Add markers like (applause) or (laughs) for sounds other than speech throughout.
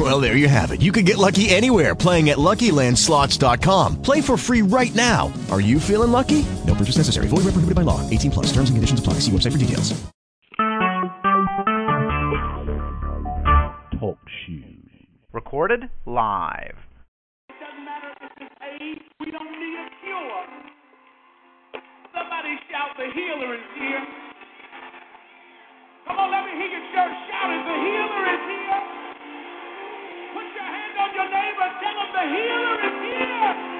Well, there you have it. You can get lucky anywhere playing at LuckyLandSlots.com. Play for free right now. Are you feeling lucky? No purchase necessary. Void where prohibited by law. 18 plus. Terms and conditions apply. See website for details. Talk shoes. Recorded live. It doesn't matter if it's age, we don't need a cure. Somebody shout, the healer is here. Come on, let me hear your church shout it, the healer is here. Put your hand on your neighbor, tell him the healer is here.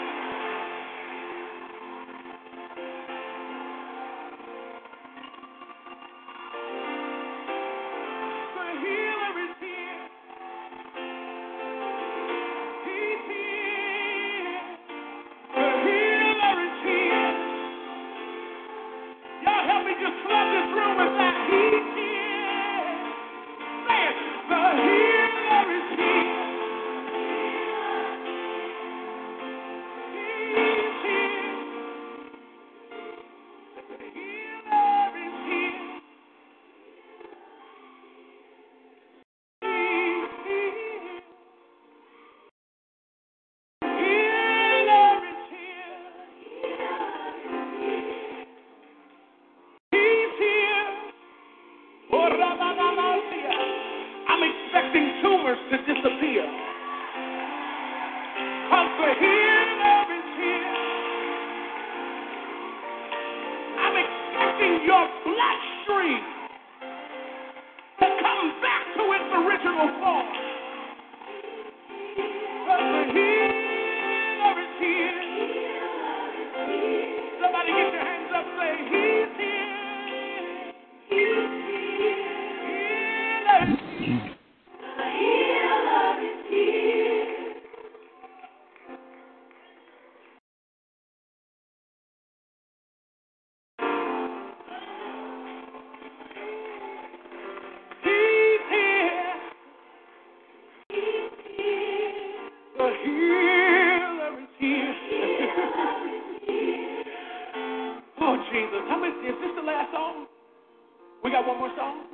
One more song?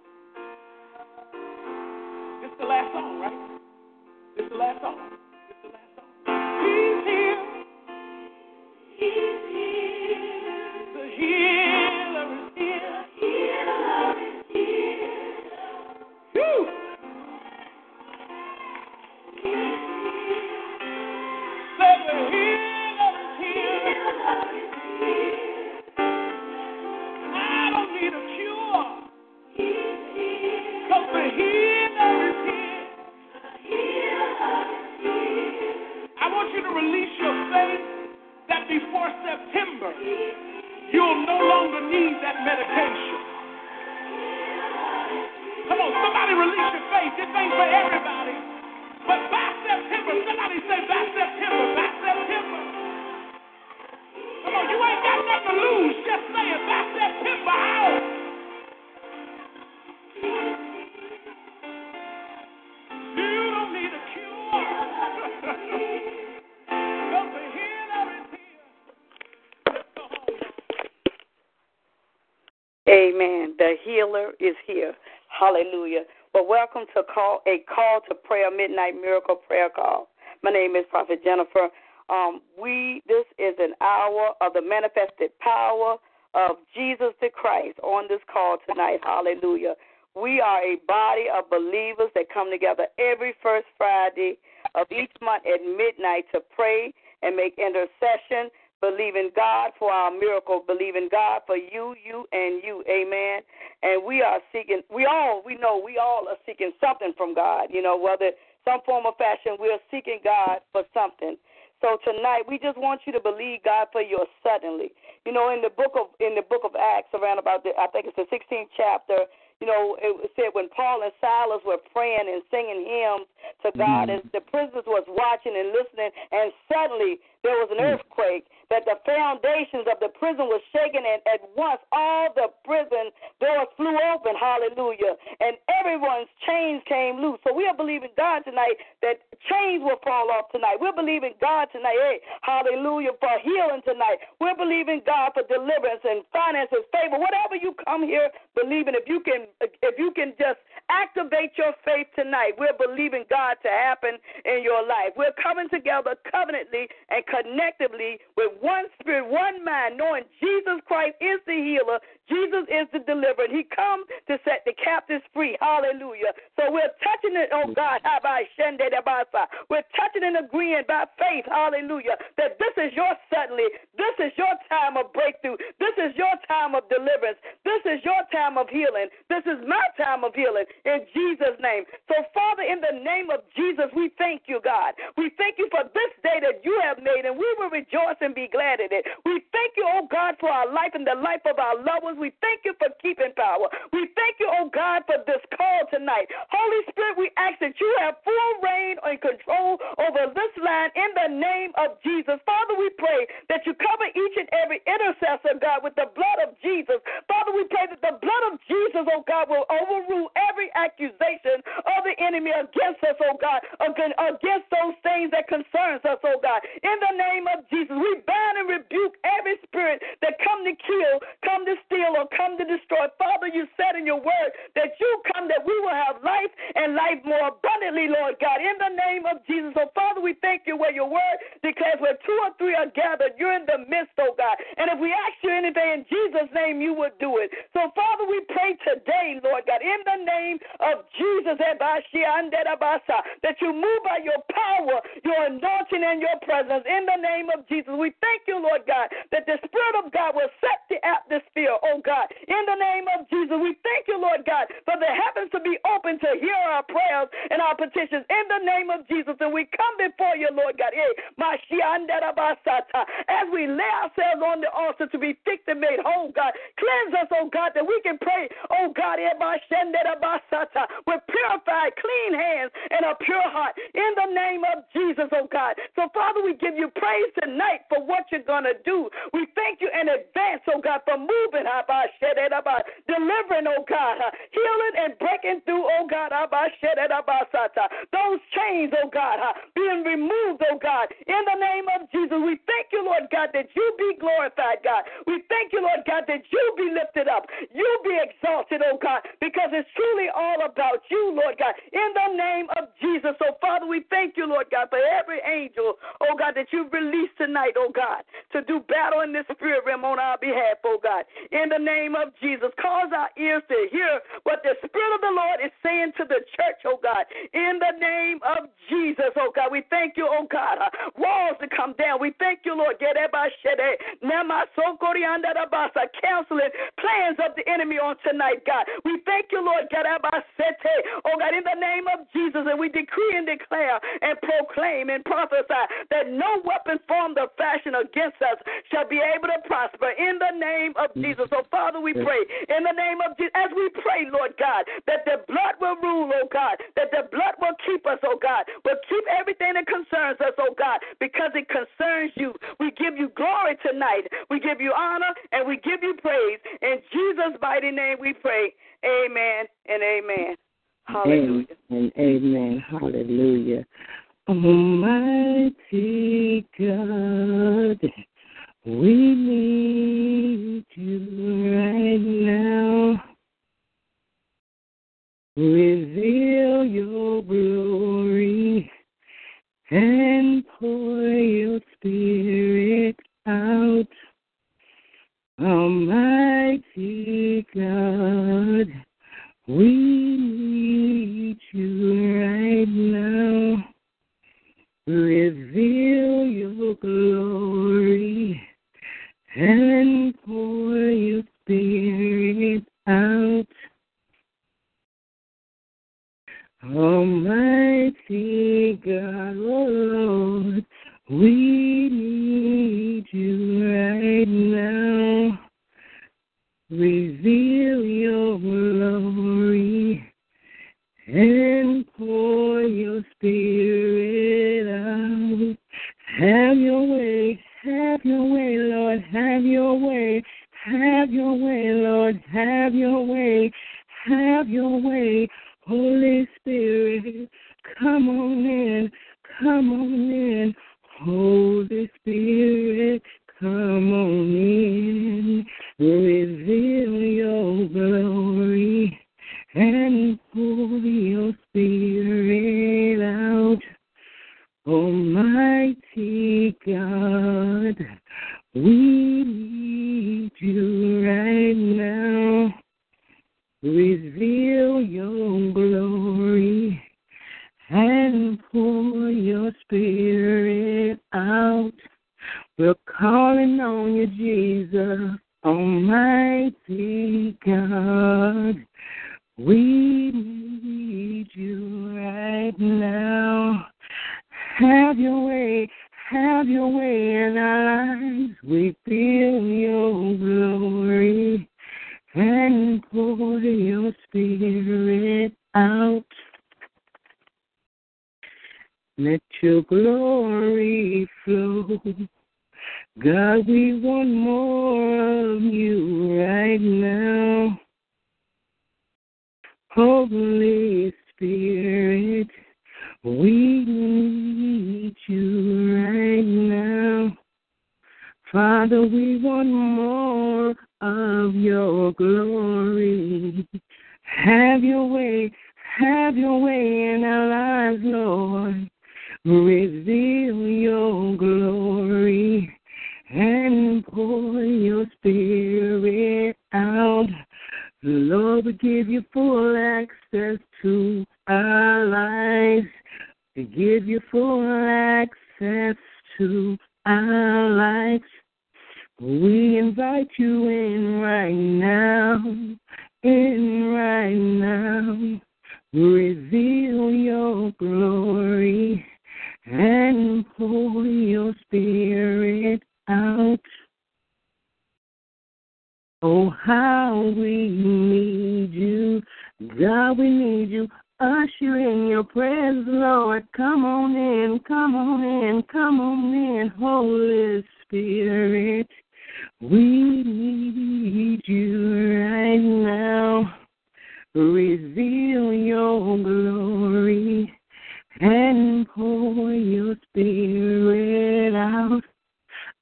This is the last song, right? This is the last song. Is here. Hallelujah. Well, welcome to call a call to prayer, midnight miracle prayer call. My name is Prophet Jennifer. Um, we this is an hour of the manifested power of Jesus the Christ on this call tonight. Hallelujah. We are a body of believers that come together every first Friday of each month at midnight to pray and make intercession, believing God for our miracle, believing God for you, you, and you. Amen. And we are seeking, we all, we know we all are seeking something from God, you know, whether some form or fashion, we're seeking God for something. So tonight we just want you to believe God for your suddenly. You know, in the book of in the book of Acts, around about the I think it's the 16th chapter. You know, it said when Paul and Silas were praying and singing hymns to God, mm. and the prisoners was watching and listening, and suddenly there was an mm. earthquake, that the foundations of the prison were shaken, and at once all the prison doors flew open. Hallelujah. And everyone's chains came loose. So we are believing God tonight that chains will fall off tonight. We're believing God tonight. Hey, hallelujah, for healing tonight. We're believing God for deliverance and finances, favor. Whatever you come here believing, if you can if you can just activate your faith tonight, we're believing God to happen in your life. We're coming together covenantly and connectively with one spirit, one mind, knowing Jesus Christ is the healer, Jesus is the deliverer, He comes to set the captives free. Hallelujah. So we're touching it, oh God, how by Shende we're touching and agreeing by faith, hallelujah, that this is your suddenly, this is your time of breakthrough, this is your time of deliverance, this is your time of healing, this is my time of healing in Jesus' name. So, Father, in the name of Jesus, we thank you, God. We thank you for this day that you have made, and we will rejoice and be glad in it. We thank you, oh God, for our life and the life of our loved ones. We thank you for keeping power. We thank you, oh God, for this call tonight. Holy Spirit, we ask that you have full reign and control over this line in the name of Jesus. Father, we pray that you cover each and every intercessor, God, with the blood of Jesus. Father, we pray that the blood of Jesus, oh God, will overrule every accusation of the enemy against us, oh God, against those things that concerns us, oh God. In the name of Jesus, we bind and rebuke every spirit that come to kill, come to steal, or come to destroy. Father, you said in your word that you come that we will have life and life more abundantly, Lord God. In the name of Jesus. So, Father, we thank you where your word declares where two or three are gathered, you're in the midst, oh God. And if we ask you anything in Jesus' name, you would do it. So, Father, we pray today, Lord God, in the name of Jesus, eh, that you move by your power, your anointing, and your presence. In the name of Jesus, we thank you, Lord God, that the Spirit of God will set the atmosphere, oh God. In the name of Jesus, we thank you, Lord God, for the heavens to be open to hear our prayers and our petitions. In the name of Jesus, and we come before you, Lord God. Eh, as we lay ourselves on the altar to be fixed and made whole, God, cleanse us, oh God, that we can pray, oh God, eh, with purified, clean hands and a pure heart. In the name of Jesus, oh God. So, Father, we give you praise tonight for what you're going to do. We thank you in advance, oh God, for moving, delivering, oh God, healing and breaking through, oh God, those chains, oh God, being removed, oh God. In the name of Jesus, we thank you, Lord God, that you be glorified, God. We thank you, Lord God, that you be lifted up. You be exalted, oh God, because it's truly all about you, Lord God. In the name of Jesus. So, Father, we thank you, Lord God, for every angel, oh God, that you've released tonight, oh God, to do battle in this spirit realm on our behalf, oh God. In the name of Jesus, cause our ears to hear what the Spirit of the Lord is saying to the church, oh God. In the name of Jesus, oh God, we thank you, oh God. Uh, walls to come down. We thank you, Lord. Counseling plans of the enemy on tonight, God. We thank you, Lord. Oh God, in the name of Jesus, and we decree and declare and proclaim and prophesy that no weapon formed or fashioned against us shall be able to prosper in the name of mm. Jesus. So, Father, we pray in the name of Jesus, as we pray, Lord God, that the blood will rule, oh God, that the blood will keep us, oh God, will keep everything that concerns us, oh God, because it concerns you. We give you glory tonight. We give you honor and we give you praise. In Jesus' mighty name we pray. Amen and amen. Hallelujah. And amen. Hallelujah. Almighty God, we need you right now. Reveal your glory and pour your spirit out. Almighty God, we need you right now. Reveal your glory and pour your spirit out. Almighty God, oh Lord, we need you right now. Reveal your glory and pour your spirit have your way, have your way, Lord, have your way, have your way, Lord, have your way, have your way, Holy Spirit, come on in, come on in, Holy Spirit.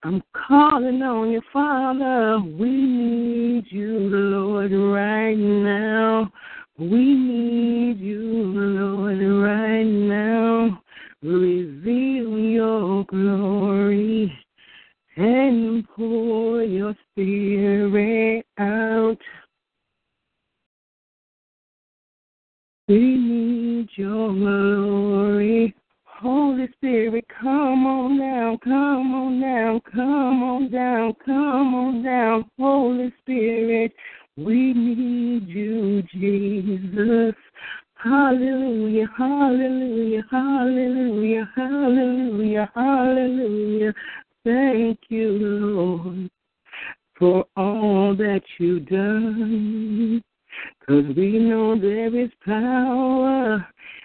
I'm calling on you, Father. We need you, Lord, right now. We need you, Lord, right now. Reveal your glory and pour your spirit out. We need your glory. Holy Spirit, come on down, come on down, come on down, come on down. Holy Spirit, we need you, Jesus. Hallelujah, hallelujah, hallelujah, hallelujah, hallelujah. Thank you, Lord, for all that you've done. Cause we know there is power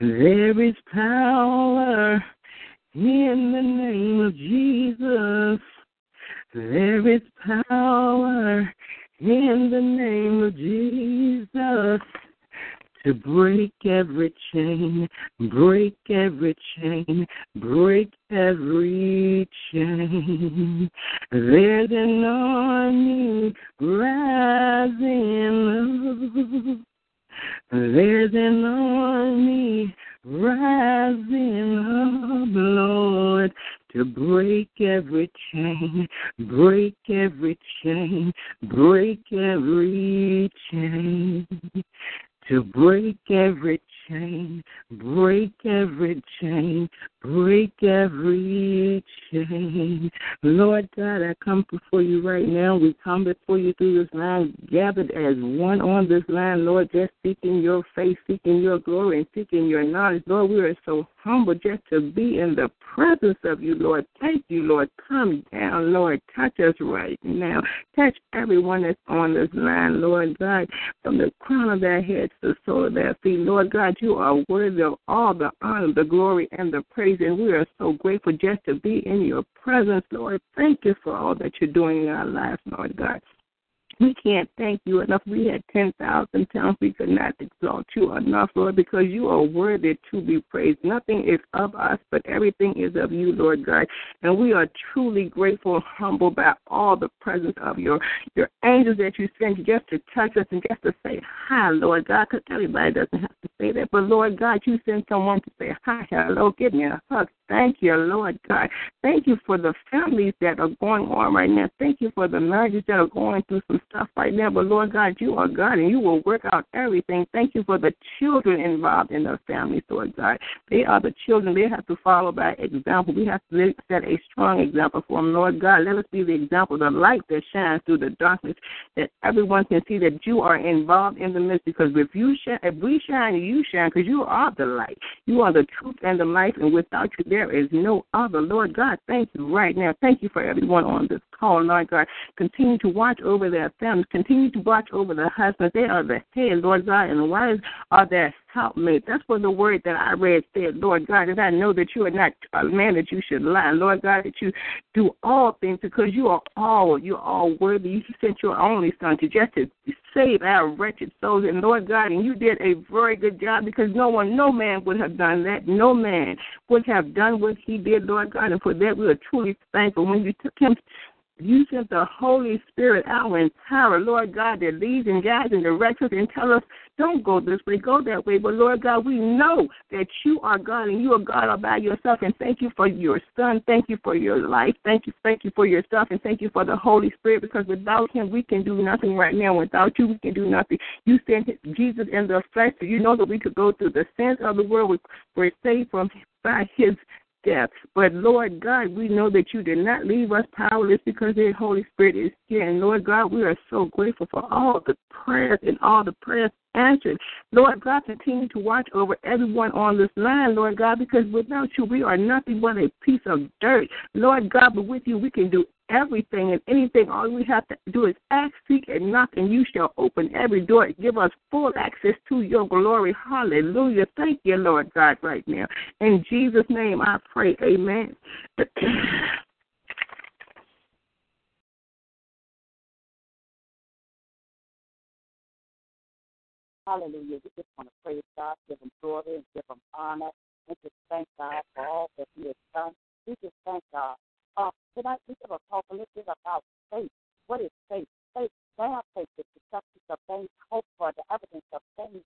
There is power in the name of Jesus. There is power in the name of Jesus to break every chain, break every chain, break every chain. There's an army rising up. There's an army rising up, Lord, to break every chain, break every chain, break every chain, to break every chain, break every chain, break every chain. Lord God, I come before you right now. We come before you through this line, gathered as one on this line, Lord, just seeking your face, seeking your glory, and seeking your knowledge. Lord, we are so humble just to be in the presence of you, Lord. Thank you, Lord. Come down, Lord. Touch us right now. Touch everyone that's on this line, Lord God, from the crown of their heads to the sole of their feet. Lord God, you are worthy of all the honor, the glory, and the praise, and we are so grateful just to be in your presence, Lord. Thank you for all that you're doing in our lives, Lord God. We can't thank you enough. We had 10,000 tongues. We could not exalt you enough, Lord, because you are worthy to be praised. Nothing is of us, but everything is of you, Lord God. And we are truly grateful and humble by all the presence of your, your angels that you send just to touch us and just to say hi, Lord God, because everybody doesn't have say that. But, Lord God, you send someone to say hi, hello, give me a hug. Thank you, Lord God. Thank you for the families that are going on right now. Thank you for the marriages that are going through some stuff right now. But Lord God, you are God and you will work out everything. Thank you for the children involved in the families, Lord God. They are the children. They have to follow by example. We have to set a strong example for them, Lord God. Let us be the example, the light that shines through the darkness, that everyone can see that you are involved in the midst. Because if you shine, if we shine, you shine, because you are the light. You are the truth and the life, and without you, there is no other. Lord God, thank you right now. Thank you for everyone on this call, Lord God. Continue to watch over their families. Continue to watch over the husbands. They are the head, Lord God, and wives are their helpmate. That's what the word that I read said, Lord God, and I know that you are not a man that you should lie. Lord God, that you do all things because you are all, you're all worthy. You sent your only son to just to save our wretched souls. And Lord God, and you did a very good job because no one, no man would have done that. No man would have done what he did, Lord God. And for that, we are truly thankful. When you took him you sent the Holy Spirit, our empower, Lord God, that leads and guides and directs us and tell us, don't go this way, go that way. But Lord God, we know that you are God and you are God all by yourself. And thank you for your Son. Thank you for your life. Thank you, thank you for yourself, and thank you for the Holy Spirit. Because without Him, we can do nothing right now. Without you, we can do nothing. You sent Jesus in the flesh, so you know that we could go through the sins of the world. We're saved from by His death. But Lord God, we know that you did not leave us powerless because the Holy Spirit is here. And Lord God, we are so grateful for all the prayers and all the prayers answered. Lord God, continue to watch over everyone on this line, Lord God, because without you, we are nothing but a piece of dirt. Lord God, but with you, we can do everything and anything. All we have to do is ask, seek, and knock, and you shall open every door. Give us full access to your glory. Hallelujah. Thank you, Lord God, right now. In Jesus' name I pray. Amen. (clears throat) Hallelujah. We just want to praise God, give him glory, and give him honor, and just thank God for all that he has done. We just thank God. Uh, tonight we going to talk a little bit about faith. What is faith? Faith, now faith is the substance of things hoped for, the evidence of things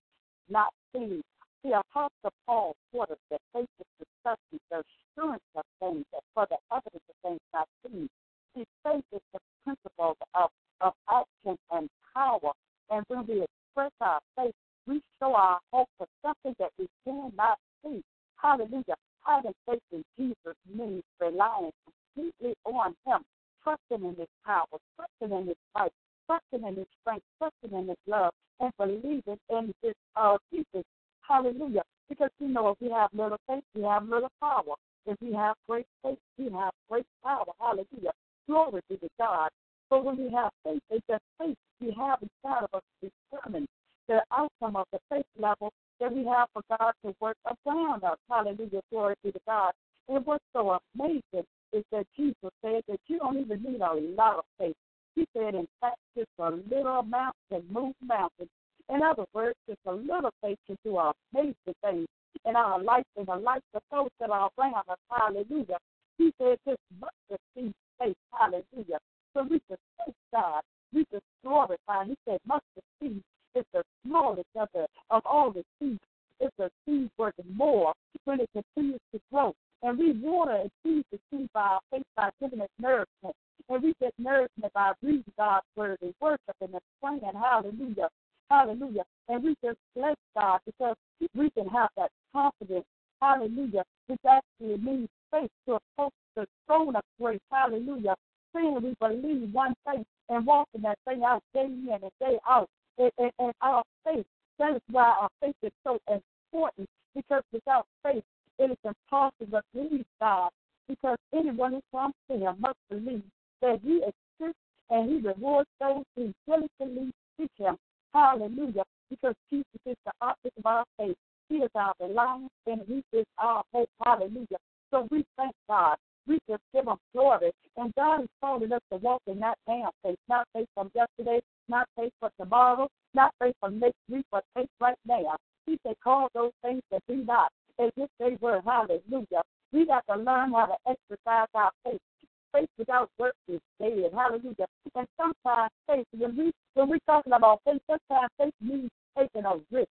not seen. The Apostle Paul taught us that faith is the substance, the assurance of things, for the evidence of things not seen. See, faith is the principle of, of action and power. And when we express our faith, we show our hope for something that we cannot see. Hallelujah. Having faith in Jesus means relying completely on Him, trusting in His power, trusting in His might, trusting in His strength, trusting in His love, and believing in His uh, teaching. Hallelujah. Because we know if we have little faith, we have little power. If we have great faith, we have great power. Hallelujah. Glory be to God. So when we have faith, it's that faith we have inside of us determines the outcome of the faith level that we have for God to work around us. Hallelujah. Glory be to God. And what's so amazing is that Jesus said that you don't even need a lot of faith. He said, in fact, just a little amount can move mountains. In other words, just a little faith can do amazing things in our life and the life of those that are around us. Hallelujah. He said, just mustard seed faith. Hallelujah. So we just thank God. We just glorify. He said, mustard seed is the smallest of, the, of all the seeds. It's a seed working more when it continues to grow. And we water and feed the seed by our faith by giving it nourishment. And we get nourishment by reading God's word and worshiping and praying. Hallelujah. Hallelujah. And we just bless God because we can have that confidence. Hallelujah. Which actually means faith to approach the throne of grace. Hallelujah. We believe one thing and walking that thing out day in and day out. And, and, and our faith, that is why our faith is so important because without faith, it is impossible to please God because anyone who comes to him must believe that he exists and he rewards those who diligently seek him. Hallelujah. Because Jesus is the object of our faith. He is our reliance and he is our hope. Hallelujah. So we thank God. We just give him glory. And God is calling us to walk in that damn faith, not faith from yesterday, not faith for tomorrow, not faith from next week, but faith right now. He said, call those things that be not as if they were. Hallelujah. We got to learn how to exercise our faith. Faith without works is dead. Hallelujah. And sometimes faith, when we when we talking about faith, sometimes faith means taking a risk.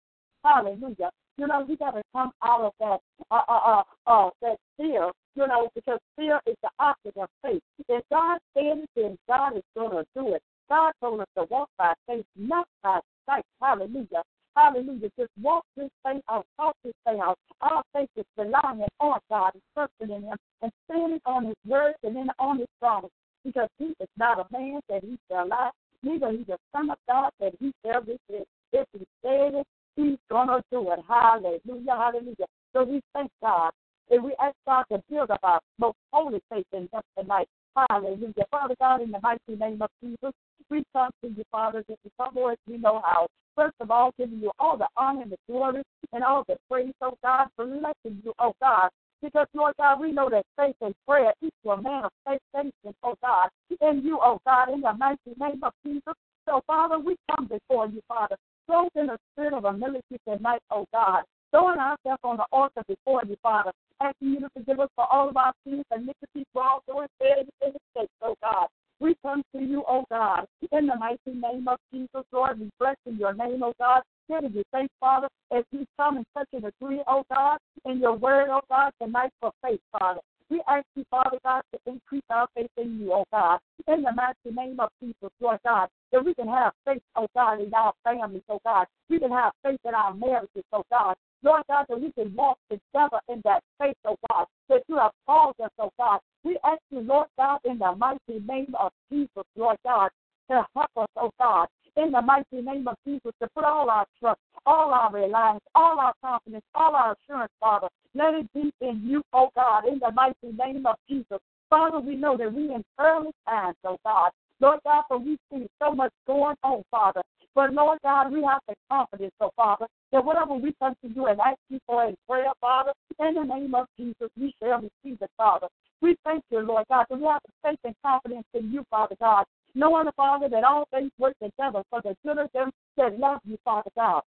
Hallelujah. You know, we got to come out of that uh, uh, uh, uh, that fear. You know, because fear is the opposite of faith. If God said then God is going to do it. God told us to walk by faith, not by sight. Hallelujah. Hallelujah. Just walk this thing out, talk this thing out. Our faith is relying on God and trusting in Him and standing on His word and then on His promise. Because He is not a man that He shall lie, neither He's a son of God that He shall repent. If He said it, He's going to do it. Hallelujah. Hallelujah. So we thank God. And we ask God to build up our most holy faith in Him tonight. Hallelujah. Father God, in the mighty name of Jesus, we come to you, Father, just as humble as we know how. First of all, giving you all the honor and the glory and all the praise, oh God, for blessing you, oh God. Because, Lord God, we know that faith and prayer equal a man of faith, faith, oh God, in you, oh God, in the mighty name of Jesus. So, Father, we come before you, Father, clothed in the spirit of humility tonight, oh God, throwing ourselves on the altar before you, Father, asking you to forgive us for all of our sins, iniquities, wrongdoing, failures, and mistakes, oh God. We come to you, oh God, in the mighty name of Jesus, Lord. We bless in your name, oh God. Giving you thanks, Father, as we come in such an agree, oh God, in your word, oh God, tonight for faith, Father. We ask you, Father God, to increase our faith in you, oh God, in the mighty name of Jesus, Lord God, that we can have faith, oh God, in our families, oh God. We can have faith in our marriages, oh God. Lord God, that we can walk together in that faith, oh God, that you have called us, oh God. We ask you, Lord God, in the mighty name of Jesus, Lord God, to help us, oh God, in the mighty name of Jesus, to put all our trust, all our reliance, all our confidence, all our assurance, Father. Let it be in you, oh God, in the mighty name of Jesus. Father, we know that we in early times, oh God. Lord God, for we see so much going on, Father. But Lord God, we have the confidence, oh Father, that whatever we come to you and ask you for in prayer, Father, in the name of Jesus, we shall receive it, Father. We thank you, Lord God, that we have faith and confidence in you, Father God. Knowing, Father, that all things work together for the good of them that love you, Father God.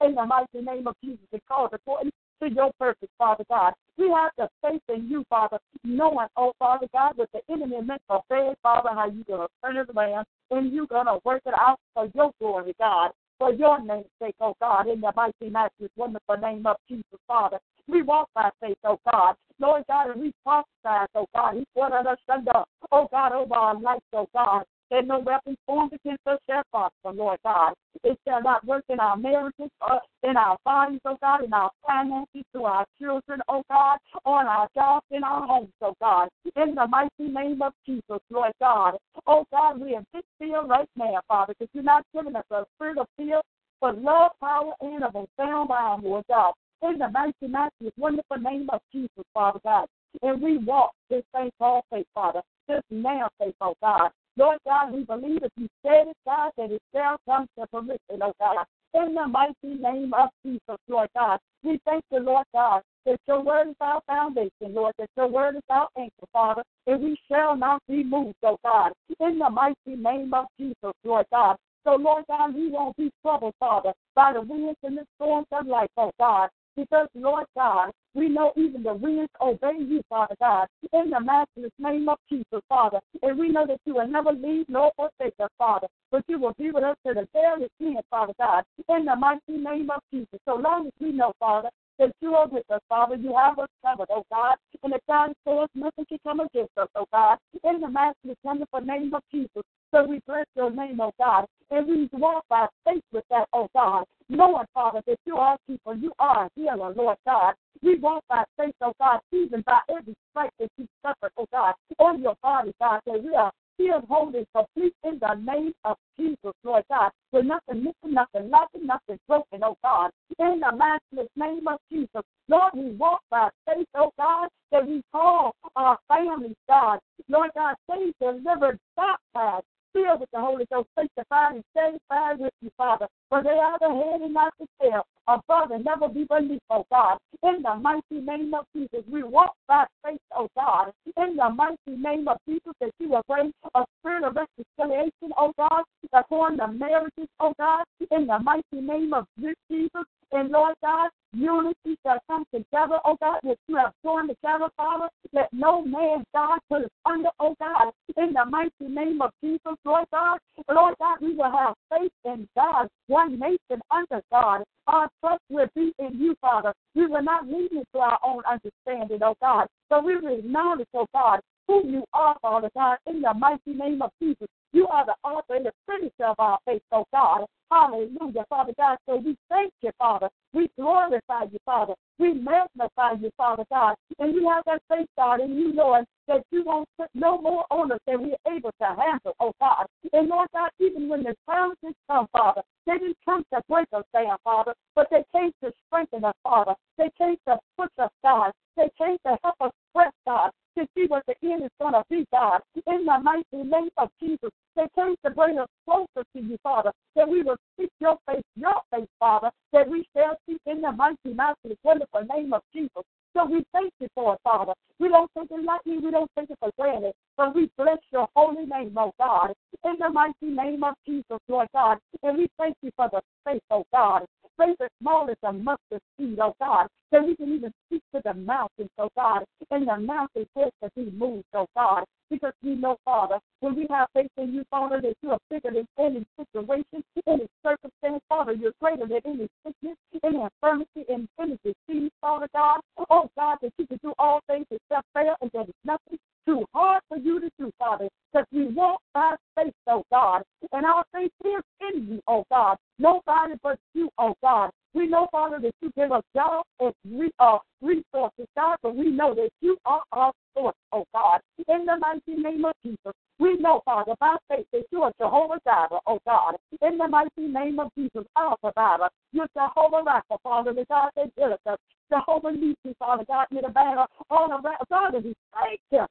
In the mighty name of Jesus, and called according to your purpose, Father God. We have the faith in you, Father, knowing, oh Father God, what the enemy meant for bad, Father, how you're going to turn it around and you're going to work it out for your glory, God. For your name's sake, oh God, in the mighty, matchless, wonderful name of Jesus, Father. We walk by faith, oh God. Lord God, and we prophesy, oh God. He put us under, oh God, over our life, oh God that no weapon formed against us shall prosper, Lord God. It shall not work in our marriages, uh, in our bodies, oh God, in our finances, to our children, oh God, on our jobs, in our homes, oh God. In the mighty name of Jesus, Lord God. Oh God, we have this feel right now, Father, because you're not giving us a spirit of fear, but love, power, and of a sound mind, Lord God. In the mighty, mighty, wonderful name of Jesus, Father God. And we walk this thing called faith, Father. This now faith, oh God. Lord God, we believe if you said it, God, that it shall come to fruition, oh God. In the mighty name of Jesus, Lord God, we thank you, Lord God, that your word is our foundation, Lord, that your word is our anchor, Father, and we shall not be moved, oh God. In the mighty name of Jesus, Lord God. So, Lord God, we won't be troubled, Father, by the winds and the storms of life, oh God. Because, Lord God, we know even the winds obey you, Father God, in the matchless name of Jesus, Father. And we know that you will never leave nor forsake us, Father, but you will be with us to the very end, Father God, in the mighty name of Jesus. So long as we know, Father, that you are with us, Father. You have us covered, oh God. And the time says nothing can come against us, oh God. In the matchless wonderful name of Jesus. So we bless your name, oh God. And we walk by faith with that, oh God. knowing, Father, that you are people, you are a healer, Lord God. We walk by faith, oh God, even by every stripe that you suffered, oh God, on your body, God, that we are healed, whole, and complete in the name of Jesus, Lord God. With nothing missing, nothing lacking, nothing broken, oh God. In the matchless name of Jesus, Lord, we walk by faith, oh God, that we call our families, God. Lord God, saved, delivered, baptized, filled with the Holy Ghost, sanctified and satisfied with you, Father. For they are the head and not the tail, above and never be beneath, oh God. In the mighty name of Jesus, we walk by faith, oh God. In the mighty name of Jesus, that you will bring a spirit of reconciliation, oh God, upon the marriages, oh God. In the mighty name of Jesus, and Lord God, unity shall come together, oh God, that you have joined together, Father. Let no man, God, put us under, oh God. In the mighty name of Jesus, Lord God. Lord God, we will have faith in God, one nation under God. Our trust will be in you, Father. We will not lean into our own understanding, oh God. So we will acknowledge, oh God, who you are, Father God, in the mighty name of Jesus. You are the author and the finisher of our faith, oh God. Hallelujah, Father God. So we thank you, Father. We glorify you, Father. We magnify you, Father God. And we have that faith, God, and you, Lord, that you won't put no more on us than we're able to handle, oh God. And Lord God, even when the challenges come, Father, they didn't come to break us down, Father, but they came to strengthen us, Father. They came to push us, God. They came to help us press, God to see what the end is going to be, God. In the mighty name of Jesus, they came to bring us closer to you, Father, that we will seek your face, your face, Father, that we shall seek in the mighty, mighty, wonderful name of Jesus. So we thank you for it, Father. We don't take it lightly, we don't take it for granted, but we bless your holy name, oh God, in the mighty name of Jesus, Lord God. And we thank you for the faith, oh God. Faith as small as a mustard seed, oh God, that we can even speak to the mountains, oh God, and the mountains has to be moved, oh God, because we know, Father, when we have faith in you, Father, that you are bigger than any situation, any circumstance, Father, you're greater than any sickness, any infirmity, and any disease, Father God. Oh God, that you can do all things except fail, and there is nothing too hard for you to do, Father, because we walk by faith, oh God, and our faith is in you, oh God. Nobody but you, oh God. We know, Father, that you give us jobs and re- uh, resources, God, but we know that you are our source, oh God. In the mighty name of Jesus, we know, Father, by faith that you are Jehovah Jireh, oh God. In the mighty name of Jesus, our provider. You're Jehovah Rapha, Father, the God that healeth us. Jehovah Nissi, Father God, you're the banner all around. God, we thank you.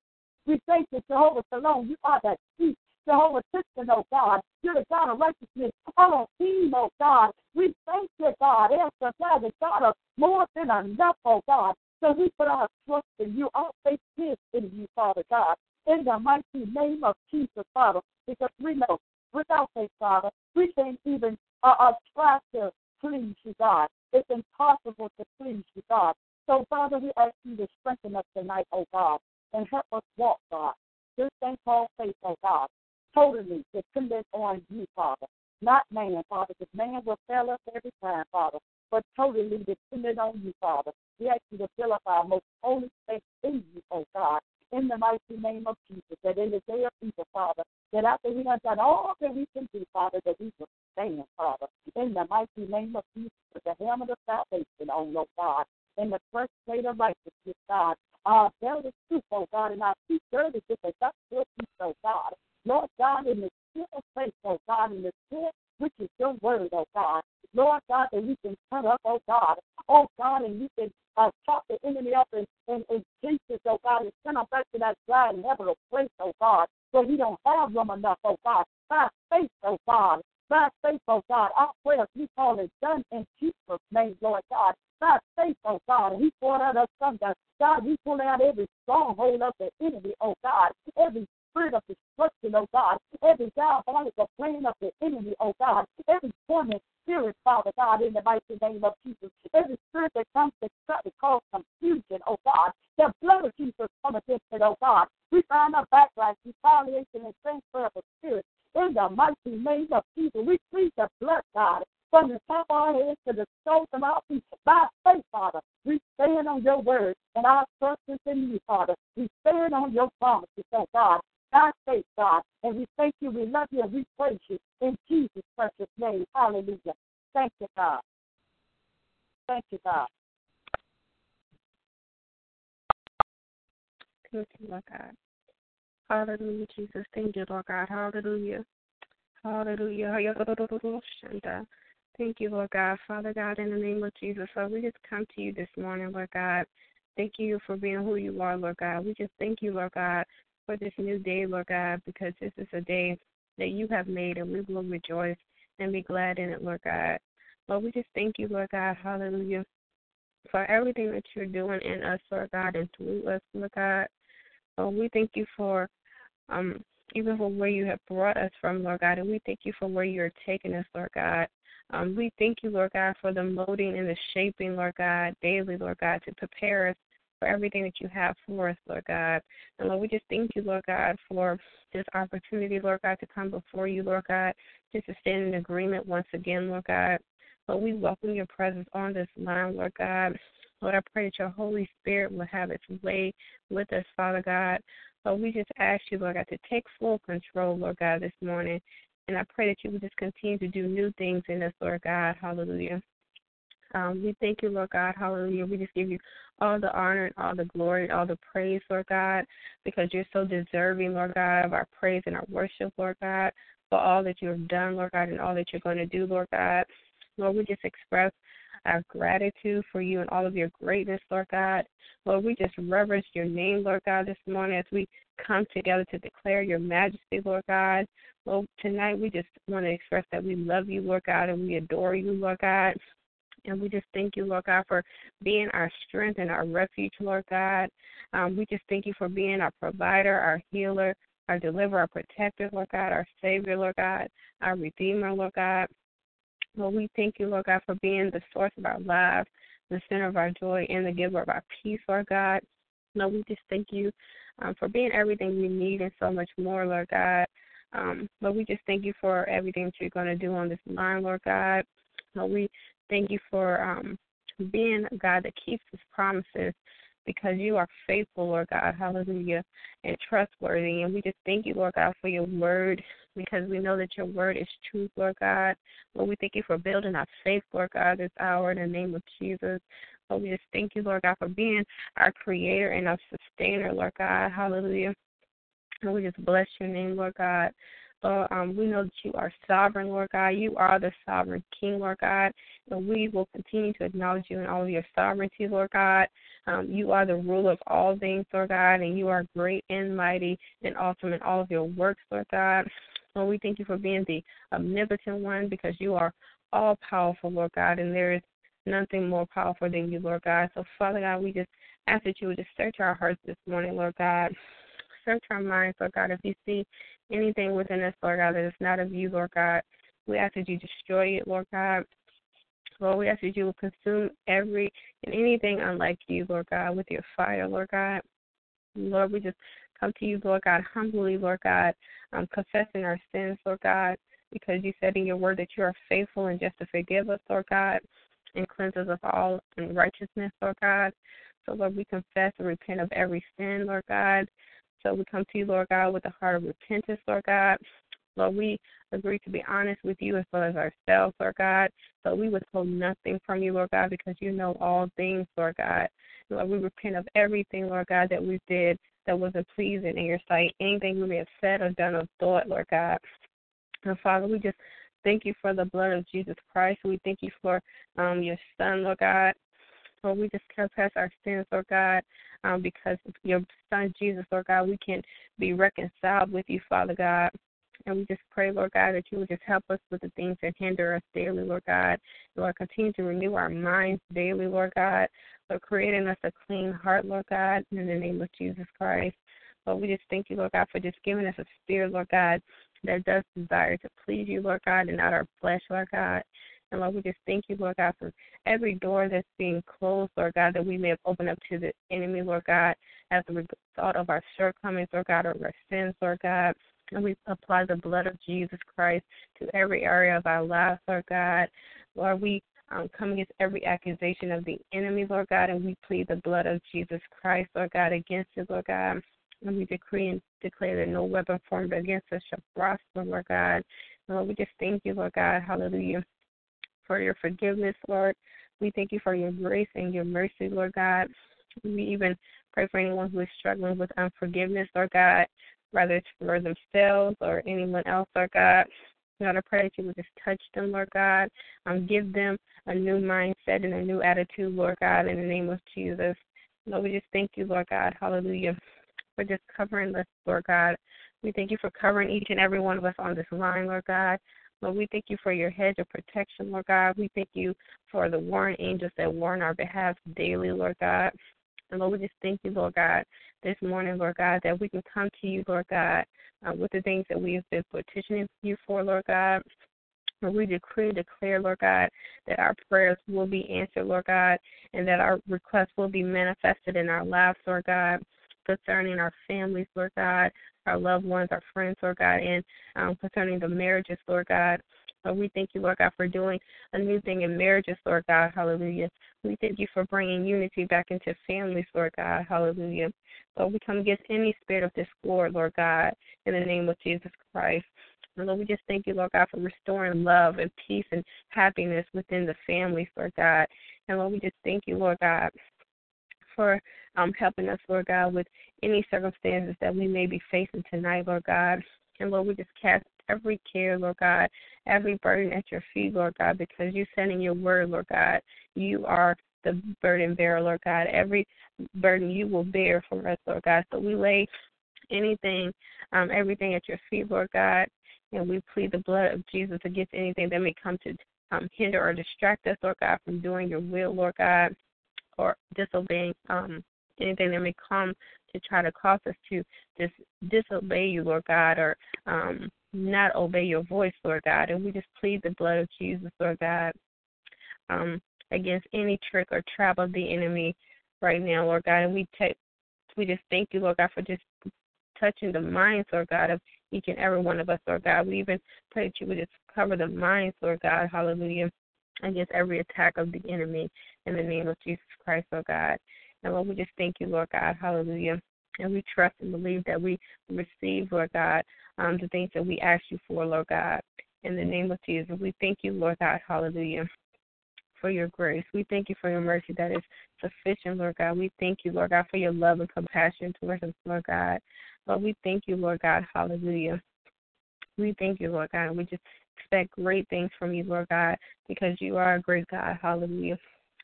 We thank you, Jehovah Shalom. You are that peace. Jehovah Tsidkenu, oh God. You're the God of righteousness. Elohim, oh God. We thank you, God. Answer, the God of more than enough, oh God. So we put our trust in you. Our faith is in you, Father God. In the mighty name of Jesus, Father, because we know without faith, Father, we can't even uh, uh, try to please you, God. It's impossible to please you, God. So, Father, we ask you to strengthen us tonight, oh God, and help us walk, God. This thing called faith, oh God, totally dependent on you, Father, not man, Father, because man will fail us every time, Father, but totally dependent on you, Father. We ask you to fill up our most holy faith in you, oh God, in the mighty name of Jesus, that in the day of evil, Father, that after we have done all that we can do, Father, that we will stand, Father, in the mighty name of Jesus, the helmet of salvation on, oh God, in the first plate of righteousness, God, our belt is truth, oh God, and our feet dirty with the dust of peace, oh God. Lord God, in the spirit of faith, oh God, in the spirit which is your word, oh God. Lord God, that we can turn up, oh God. Oh God, and we can uh, chop the enemy up and, in, in pieces, oh God, and send them back to that dry and heavenly place, oh God, where we don't have room enough, oh God. By faith, oh God. By faith, oh God. Our prayers we call it done in Jesus' name, Lord God. By faith, oh God. He poured out us thunder. God, we pull out every stronghold of the enemy, oh God. Every spirit of destruction, oh God. Every diabolical plan of the enemy, oh God. Every torment spirit, Father God, in the mighty name of Jesus. Every spirit that comes to cause confusion, oh God. The blood of Jesus come against it, oh God. We find our backlash, retaliation, and transfer of the spirit. In the mighty name of Jesus, we plead the blood, God, from the top of our heads to the soles of our feet. By faith, Father, we stand on your word and our trust is in you, Father. We stand on your promises, oh God. By faith, God. And we thank you, we love you, and we praise you in Jesus' precious name. Hallelujah. Thank you, God. Thank you, God. Thank you, Lord God. Hallelujah, Jesus. Thank you, Lord God. Hallelujah. Hallelujah. Thank you, Lord God. Father God, in the name of Jesus, Lord, we just come to you this morning, Lord God. Thank you for being who you are, Lord God. We just thank you, Lord God, for this new day, Lord God, because this is a day that you have made and we will rejoice and be glad in it, Lord God. Lord, we just thank you, Lord God. Hallelujah. For everything that you're doing in us, Lord God, and through us, Lord God. Lord, we thank you for um even for where you have brought us from, Lord God, and we thank you for where you're taking us, Lord God. Um, we thank you, Lord God, for the molding and the shaping, Lord God, daily, Lord God, to prepare us for everything that you have for us, Lord God. And Lord, we just thank you, Lord God, for this opportunity, Lord God, to come before you, Lord God, just to stand in agreement once again, Lord God. Lord, we welcome your presence on this line, Lord God. Lord, I pray that your Holy Spirit will have its way with us, Father God. But we just ask you, Lord God, to take full control, Lord God, this morning. And I pray that you will just continue to do new things in us, Lord God. Hallelujah. Um, we thank you, Lord God. Hallelujah. We just give you all the honor and all the glory and all the praise, Lord God, because you're so deserving, Lord God, of our praise and our worship, Lord God, for all that you have done, Lord God, and all that you're going to do, Lord God. Lord, we just express our gratitude for you and all of your greatness, Lord God. Lord, we just reverence your name, Lord God, this morning as we come together to declare your majesty, Lord God. Lord, tonight we just want to express that we love you, Lord God, and we adore you, Lord God. And we just thank you, Lord God, for being our strength and our refuge, Lord God. Um, we just thank you for being our provider, our healer, our deliverer, our protector, Lord God, our Savior, Lord God, our Redeemer, Lord God. Lord, we thank you, Lord God, for being the source of our lives, the center of our joy, and the giver of our peace, Lord God. Lord, we just thank you um, for being everything we need and so much more, Lord God. Um, Lord, we just thank you for everything that you're going to do on this line, Lord God. Lord, we thank you for um, being a God that keeps his promises because you are faithful, Lord God, hallelujah, and trustworthy. And we just thank you, Lord God, for your word because we know that your word is truth, Lord God. Lord, we thank you for building our faith, Lord God, this hour in the name of Jesus. Lord, we just thank you, Lord God, for being our creator and our sustainer, Lord God, hallelujah. And we just bless your name, Lord God. Lord, um, we know that you are sovereign, Lord God. You are the sovereign King, Lord God. And we will continue to acknowledge you in all of your sovereignty, Lord God. Um, you are the ruler of all things, Lord God, and you are great and mighty and awesome in all of your works, Lord God. Lord, we thank you for being the omnipotent one because you are all powerful, Lord God, and there is nothing more powerful than you, Lord God. So, Father God, we just ask that you would just search our hearts this morning, Lord God. Search our minds, Lord God. If you see anything within us, Lord God, that is not of you, Lord God, we ask that you destroy it, Lord God. Lord, we ask that you will consume every and anything unlike you, Lord God, with your fire, Lord God. Lord, we just come to you, Lord God, humbly, Lord God, um, confessing our sins, Lord God, because you said in your word that you are faithful and just to forgive us, Lord God, and cleanse us of all unrighteousness, Lord God. So, Lord, we confess and repent of every sin, Lord God. So we come to you, Lord God, with a heart of repentance, Lord God. Lord, we agree to be honest with you as well as ourselves, Lord God. So we withhold nothing from you, Lord God, because you know all things, Lord God. Lord, we repent of everything, Lord God, that we did that wasn't pleasing in your sight. Anything we may have said or done or thought, Lord God. And Father, we just thank you for the blood of Jesus Christ. We thank you for um, your Son, Lord God. Lord, we just confess our sins, Lord God, um, because of your Son Jesus, Lord God, we can be reconciled with you, Father God. And we just pray, Lord God, that you would just help us with the things that hinder us daily, Lord God. Lord, continue to renew our minds daily, Lord God. Lord, creating us a clean heart, Lord God, in the name of Jesus Christ. Lord, we just thank you, Lord God, for just giving us a spirit, Lord God, that does desire to please you, Lord God, and not our flesh, Lord God. And Lord, we just thank you, Lord God, for every door that's being closed, Lord God, that we may have opened up to the enemy, Lord God, as a result of our shortcomings, Lord God, or our sins, Lord God. And we apply the blood of Jesus Christ to every area of our lives, Lord God. Lord, we um, come against every accusation of the enemy, Lord God, and we plead the blood of Jesus Christ, Lord God, against it, Lord God. And we decree and declare that no weapon formed against us shall prosper, Lord God. Lord, we just thank you, Lord God, hallelujah, for your forgiveness, Lord. We thank you for your grace and your mercy, Lord God. We even pray for anyone who is struggling with unforgiveness, Lord God, whether it's for themselves or anyone else, Lord God. God, I pray that you would just touch them, Lord God. Um, give them a new mindset and a new attitude, Lord God, in the name of Jesus. Lord, we just thank you, Lord God. Hallelujah. For just covering us, Lord God. We thank you for covering each and every one of us on this line, Lord God. Lord, we thank you for your hedge of protection, Lord God. We thank you for the warring angels that warn our behalf daily, Lord God. And Lord, we just thank you, Lord God, this morning, Lord God, that we can come to you, Lord God, uh, with the things that we have been petitioning you for, Lord God. And we decree and declare, Lord God, that our prayers will be answered, Lord God, and that our requests will be manifested in our lives, Lord God, concerning our families, Lord God, our loved ones, our friends, Lord God, and um, concerning the marriages, Lord God. Lord, we thank you, Lord God, for doing a new thing in marriages, Lord God. Hallelujah. We thank you for bringing unity back into families, Lord God. Hallelujah. Lord, we come against any spirit of discord, Lord God, in the name of Jesus Christ. And Lord, we just thank you, Lord God, for restoring love and peace and happiness within the families, Lord God. And Lord, we just thank you, Lord God, for um, helping us, Lord God, with any circumstances that we may be facing tonight, Lord God. And Lord, we just cast every care, Lord God, every burden at your feet, Lord God, because you send in your word, Lord God. You are the burden bearer, Lord God. Every burden you will bear for us, Lord God. So we lay anything, um, everything at your feet, Lord God, and we plead the blood of Jesus against anything that may come to um, hinder or distract us, Lord God, from doing your will, Lord God, or disobeying um, anything that may come to try to cause us to just disobey you, Lord God, or um, not obey your voice, Lord God. And we just plead the blood of Jesus, Lord God, um, against any trick or trap of the enemy right now, Lord God. And we take, we just thank you, Lord God, for just touching the minds, Lord God, of each and every one of us, Lord God. We even pray that you would just cover the minds, Lord God, hallelujah, against every attack of the enemy in the name of Jesus Christ, Lord God. And Lord, we just thank you, Lord God, hallelujah. And we trust and believe that we receive, Lord God, um, the things that we ask you for, Lord God. In the name of Jesus, we thank you, Lord God, hallelujah, for your grace. We thank you for your mercy that is sufficient, Lord God. We thank you, Lord God, for your love and compassion towards us, Lord God. Lord, we thank you, Lord God, hallelujah. We thank you, Lord God, we just expect great things from you, Lord God, because you are a great God, hallelujah.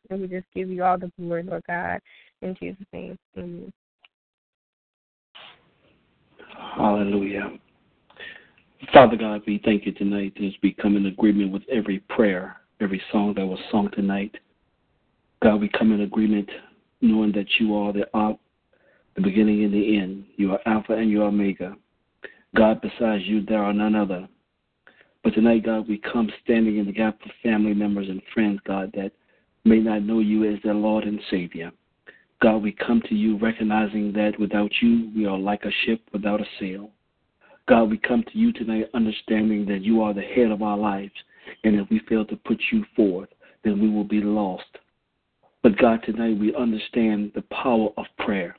And we just give you all the glory, Lord God, in Jesus' name. Amen. Hallelujah. Father God, we thank you tonight as we come in agreement with every prayer, every song that was sung tonight. God, we come in agreement knowing that you are the, uh, the beginning and the end. You are Alpha and you are Omega. God, besides you, there are none other. But tonight, God, we come standing in the gap for family members and friends, God, that may not know you as their Lord and Savior. God, we come to you recognizing that without you, we are like a ship without a sail. God, we come to you tonight understanding that you are the head of our lives, and if we fail to put you forth, then we will be lost. But God, tonight we understand the power of prayer.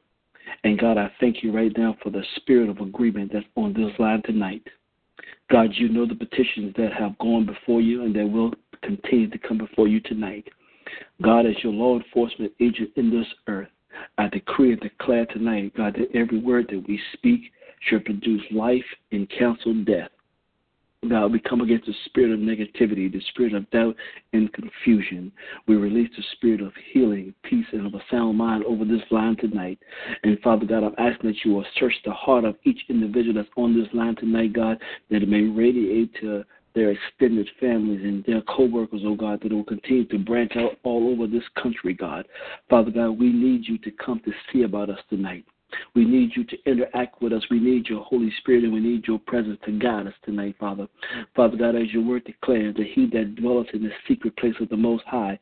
And God, I thank you right now for the spirit of agreement that's on this line tonight. God, you know the petitions that have gone before you and that will continue to come before you tonight. God, as your law enforcement agent in this earth, I decree and declare tonight, God, that every word that we speak should produce life and counsel death. God, we come against the spirit of negativity, the spirit of doubt and confusion. We release the spirit of healing, peace, and of a sound mind over this line tonight. And Father God, I'm asking that you will search the heart of each individual that's on this line tonight, God, that it may radiate to their extended families and their co-workers, oh God, that it will continue to branch out all over this country, God. Father God, we need you to come to see about us tonight. We need you to interact with us. We need your Holy Spirit and we need your presence to guide us tonight, Father. Father God, as your word declares, that he that dwelleth in the secret place of the Most High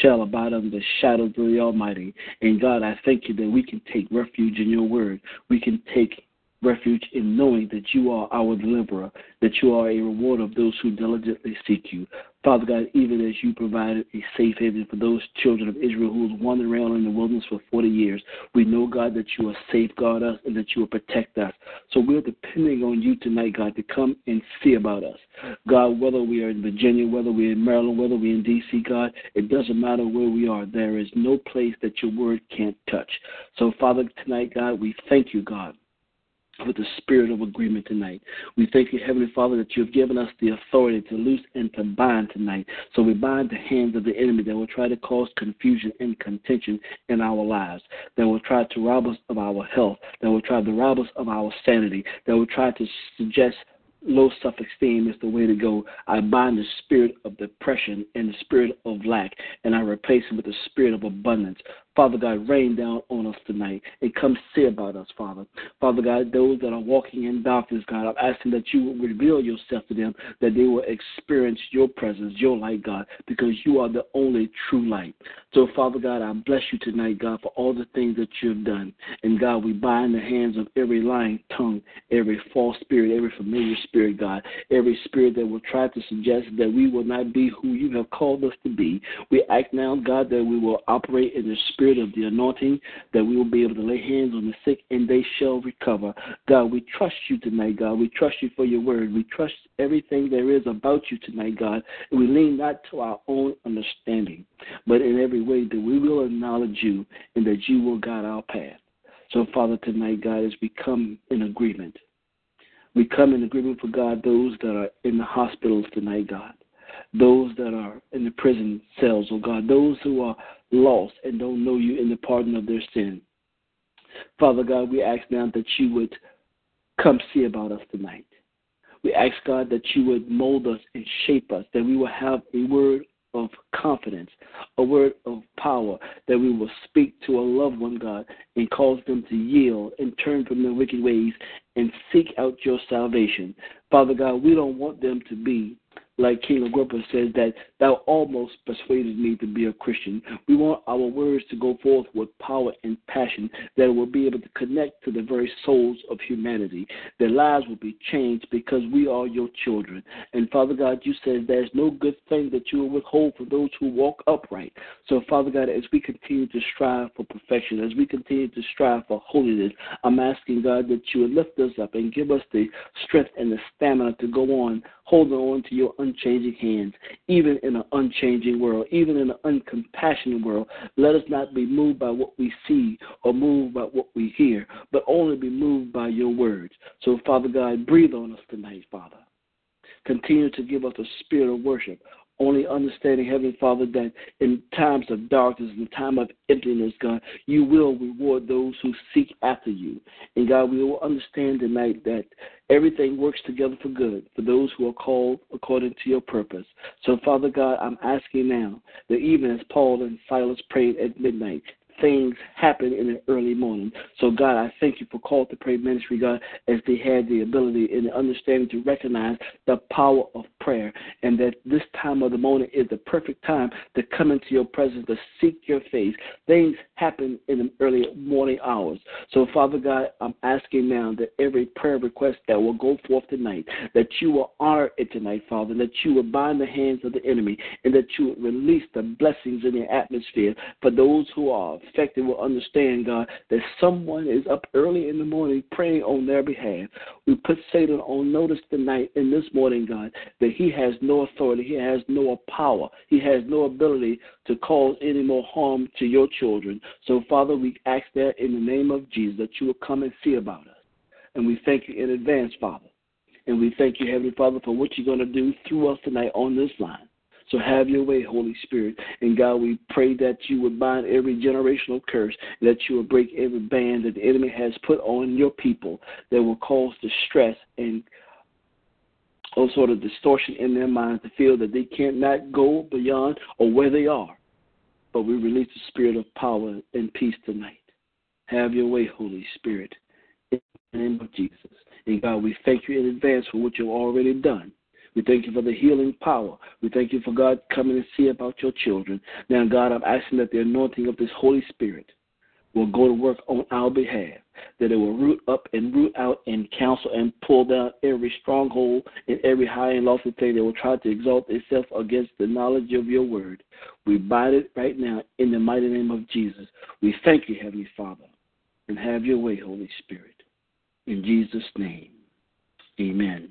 shall abide under the shadow of the Almighty. And God, I thank you that we can take refuge in your word. We can take refuge in knowing that you are our deliverer, that you are a reward of those who diligently seek you. Father God, even as you provided a safe haven for those children of Israel who was wandering around in the wilderness for 40 years, we know, God, that you will safeguard us and that you will protect us. So we're depending on you tonight, God, to come and see about us. God, whether we are in Virginia, whether we're in Maryland, whether we're in D.C., God, it doesn't matter where we are. There is no place that your word can't touch. So, Father, tonight, God, we thank you, God with the spirit of agreement tonight. We thank you, Heavenly Father, that you have given us the authority to loose and to bind tonight. So we bind the hands of the enemy that will try to cause confusion and contention in our lives, that will try to rob us of our health, that will try to rob us of our sanity, that will try to suggest low self esteem is the way to go. I bind the spirit of depression and the spirit of lack, and I replace it with the spirit of abundance. Father God, rain down on us tonight and come see about us, Father. Father God, those that are walking in darkness, God, I'm asking that you will reveal yourself to them, that they will experience your presence, your light, God, because you are the only true light. So, Father God, I bless you tonight, God, for all the things that you have done. And God, we bind the hands of every lying tongue, every false spirit, every familiar spirit, God, every spirit that will try to suggest that we will not be who you have called us to be. We act now, God, that we will operate in the spirit spirit of the anointing, that we will be able to lay hands on the sick and they shall recover. God, we trust you tonight, God. We trust you for your word. We trust everything there is about you tonight, God. And we lean not to our own understanding, but in every way that we will acknowledge you and that you will guide our path. So, Father, tonight, God, as we come in agreement, we come in agreement for God, those that are in the hospitals tonight, God those that are in the prison cells, oh God, those who are lost and don't know you in the pardon of their sin. Father God, we ask now that you would come see about us tonight. We ask, God, that you would mold us and shape us, that we will have a word of confidence, a word of power, that we will speak to a loved one, God, and cause them to yield and turn from their wicked ways and seek out your salvation. Father God, we don't want them to be like King Agrippa says, that thou almost persuaded me to be a Christian. We want our words to go forth with power and passion that will be able to connect to the very souls of humanity. Their lives will be changed because we are your children. And Father God, you said there's no good thing that you will withhold for those who walk upright. So, Father God, as we continue to strive for perfection, as we continue to strive for holiness, I'm asking God that you would lift us up and give us the strength and the stamina to go on holding on to your unchanging hands, even in an unchanging world, even in an uncompassionate world. Let us not be moved by what we see or moved by what we hear, but only be moved by your words. So, Father God, breathe on us tonight, Father. Continue to give us a spirit of worship, only understanding, Heavenly Father, that in times of darkness, in time of emptiness, God, you will reward those who seek after you. And God, we will understand tonight that everything works together for good for those who are called according to your purpose. So, Father God, I'm asking now that even as Paul and Silas prayed at midnight, things happen in the early morning. So, God, I thank you for Called2Pray Ministry, God, as they had the ability and the understanding to recognize the power of prayer and that this time of the morning is the perfect time to come into your presence to seek your face. Things happen in the early morning hours. So, Father God, I'm asking now that every prayer request that will go forth tonight, that you will honor it tonight, Father, that you will bind the hands of the enemy and that you will release the blessings in the atmosphere for those who are affected will understand, God, that someone is up early in the morning praying on their behalf. We put Satan on notice tonight and this morning, God, that he has no authority, he has no power, he has no ability to cause any more harm to your children. So, Father, we ask that in the name of Jesus that you will come and see about us. And we thank you in advance, Father. And we thank you, Heavenly Father, for what you're going to do through us tonight on this line. So have your way, Holy Spirit. And God, we pray that you would bind every generational curse, that you would break every band that the enemy has put on your people that will cause distress and all sort of distortion in their minds to feel that they cannot go beyond or where they are. But we release the spirit of power and peace tonight. Have your way, Holy Spirit. In the name of Jesus. And God, we thank you in advance for what you've already done. We thank you for the healing power. We thank you for God coming and see about your children. Now, God, I'm asking that the anointing of this Holy Spirit will go to work on our behalf. that it will root up and root out and counsel and pull down every stronghold and every high and lofty thing that will try to exalt itself against the knowledge of your word. We bind it right now in the mighty name of Jesus. We thank you, Heavenly Father, and have your way, Holy Spirit. In Jesus' name, amen.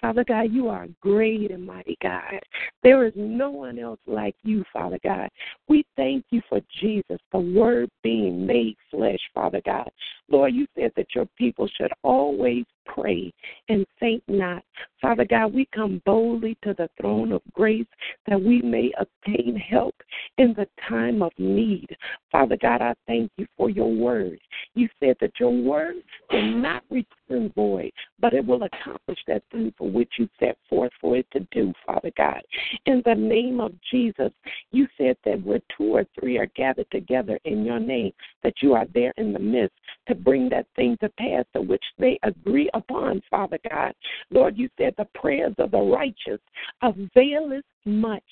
Father God, you are great and mighty God. There is no one else like you, Father God. We thank you for Jesus, the Word being made flesh, Father God. Lord, you said that your people should always pray and faint not. Father God, we come boldly to the throne of grace that we may obtain help in the time of need. Father God, I thank you for your word. You said that your word will not return void, but it will accomplish that thing for which you set forth for it to do, Father God. In the name of Jesus, you said that where two or three are gathered together in your name, that you are there in the midst to bring that thing to pass to which they agree upon, Father God. Lord, you said the prayers of the righteous availeth much.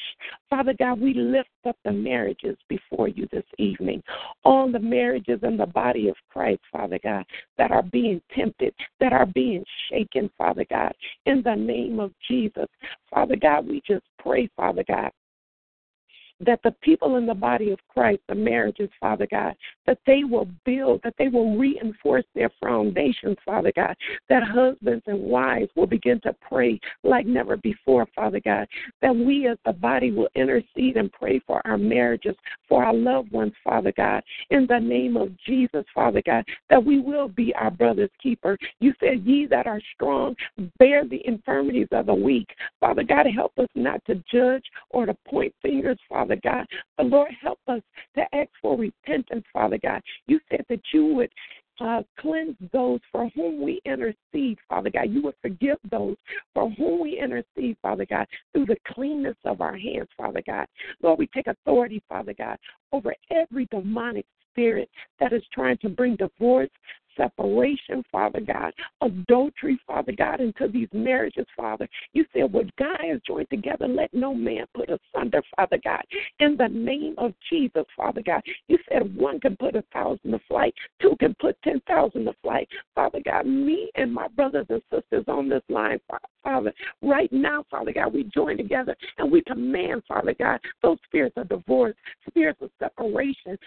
Father God, we lift up the marriages before you this evening. All the marriages in the body of Christ, Father God, that are being tempted, that are being shaken, Father God, in the name of Jesus. Father God, we just pray, Father God, that the people in the body of Christ, the marriages, Father God, that they will build, that they will reinforce their foundations, Father God, that husbands and wives will begin to pray like never before, Father God, that we as the body will intercede and pray for our marriages, for our loved ones, Father God, in the name of Jesus, Father God, that we will be our brother's keeper. You said, Ye that are strong, bear the infirmities of the weak. Father God, help us not to judge or to point fingers, Father God, but Lord, help us to ask for repentance, Father God. You said that you would uh, cleanse those for whom we intercede, Father God. You would forgive those for whom we intercede, Father God, through the cleanness of our hands, Father God. Lord, we take authority, Father God, over every demonic spirit that is trying to bring divorce, separation, Father God, adultery, Father God, into these marriages, Father. You said, What God has joined together, let no man put asunder, Father God. In the name of Jesus, Father God. You said one can put a thousand to flight, two can put ten thousand to flight. Father God, me and my brothers and sisters on this line, Father, right now, Father God, we join together and we command, Father God, those spirits of divorce, spirits of separation,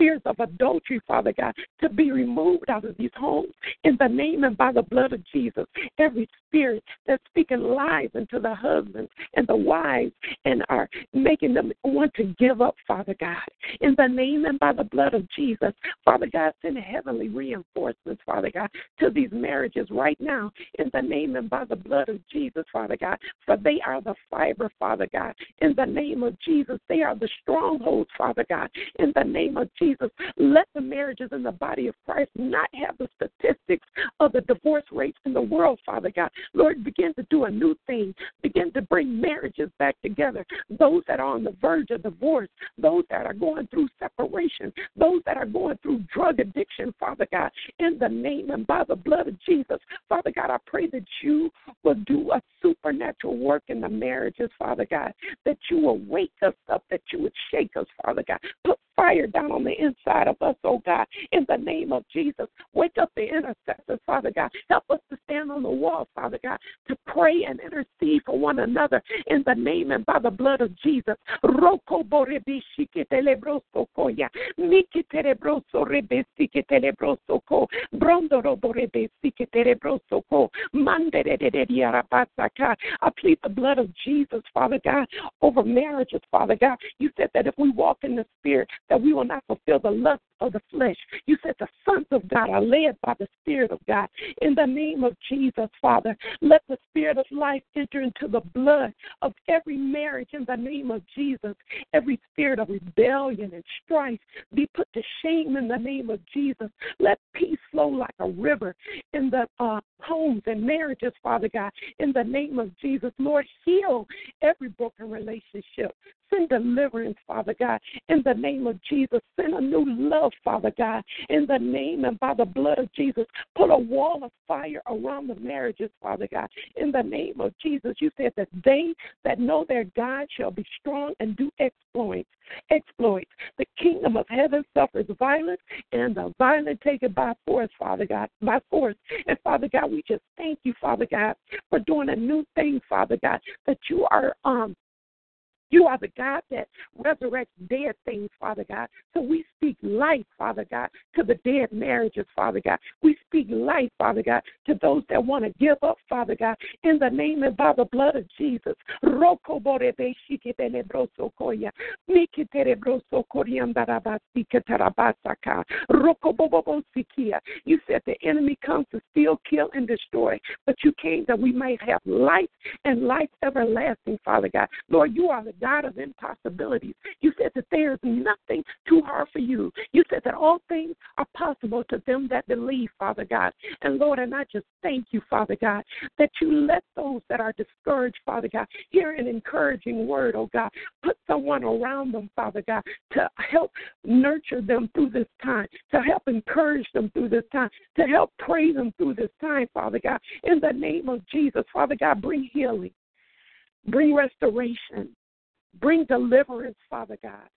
spirits of adultery, Father God, to be removed out of these homes in the name and by the blood of Jesus. Every spirit that's speaking lies into the husbands and the wives and are making them want to give up, Father God. In the name and by the blood of Jesus, Father God, send heavenly reinforcements, Father God, to these marriages right now. In the name and by the blood of Jesus, Father God, for they are the fiber, Father God. In the name of Jesus, they are the strongholds, Father God. In the name of Jesus, Jesus. Let the marriages in the body of Christ not have the statistics of the divorce rates in the world, Father God. Lord, begin to do a new thing. Begin to bring marriages back together. Those that are on the verge of divorce, those that are going through separation, those that are going through drug addiction, Father God, in the name and by the blood of Jesus. Father God, I pray that you will do a supernatural work in the marriages, Father God, that you will wake us up, that you would shake us, Father God. Put fire down on the inside of us, oh God, in the name of Jesus. Wake up the intercessors, Father God. Help us to stand on the wall, Father God, to pray and intercede for one another in the name and by the blood of Jesus. Roko koya. Miki I plead the blood of Jesus, Father God, over marriages, Father God. You said that if we walk in the Spirit, that we will not fulfill the lust of the flesh. You said the sons of God are led by the Spirit of God. In the name of Jesus, Father, let the Spirit of life enter into the blood of every marriage in the name of Jesus. Every spirit of rebellion and strife be put to shame in the name of Jesus. Let peace flow like a river in the uh, homes and marriages, Father God. In the name of Jesus, Lord, heal every broken relationship. Send deliverance, Father God, in the name of Jesus. Send a new love, Father God, in the name and by the blood of Jesus. Put a wall of fire around the marriages, Father God, in the name of Jesus. You said that they that know their God shall be strong and do exploits. Exploits. The kingdom of heaven suffers violence, and the violent take it by force, Father God, by force. And Father God, we just thank you, Father God, for doing a new thing, Father God, that you are um you are the God that resurrects dead things, Father God. So we speak life, Father God, to the dead marriages, Father God. We speak life, Father God, to those that want to give up, Father God, in the name and by the blood of Jesus. You said the enemy comes to steal, kill, and destroy, but you came that we might have life and life everlasting, Father God. Lord, you are the God of impossibilities. You said that there is nothing too hard for you. You said that all things are possible to them that believe, Father God. And Lord, and I just thank you, Father God, that you let those that are discouraged, Father God, hear an encouraging word, oh God. Put someone around them, Father God, to help nurture them through this time, to help encourage them through this time, to help pray them through this time, Father God. In the name of Jesus, Father God, bring healing, bring restoration, Bring deliverance, Father God.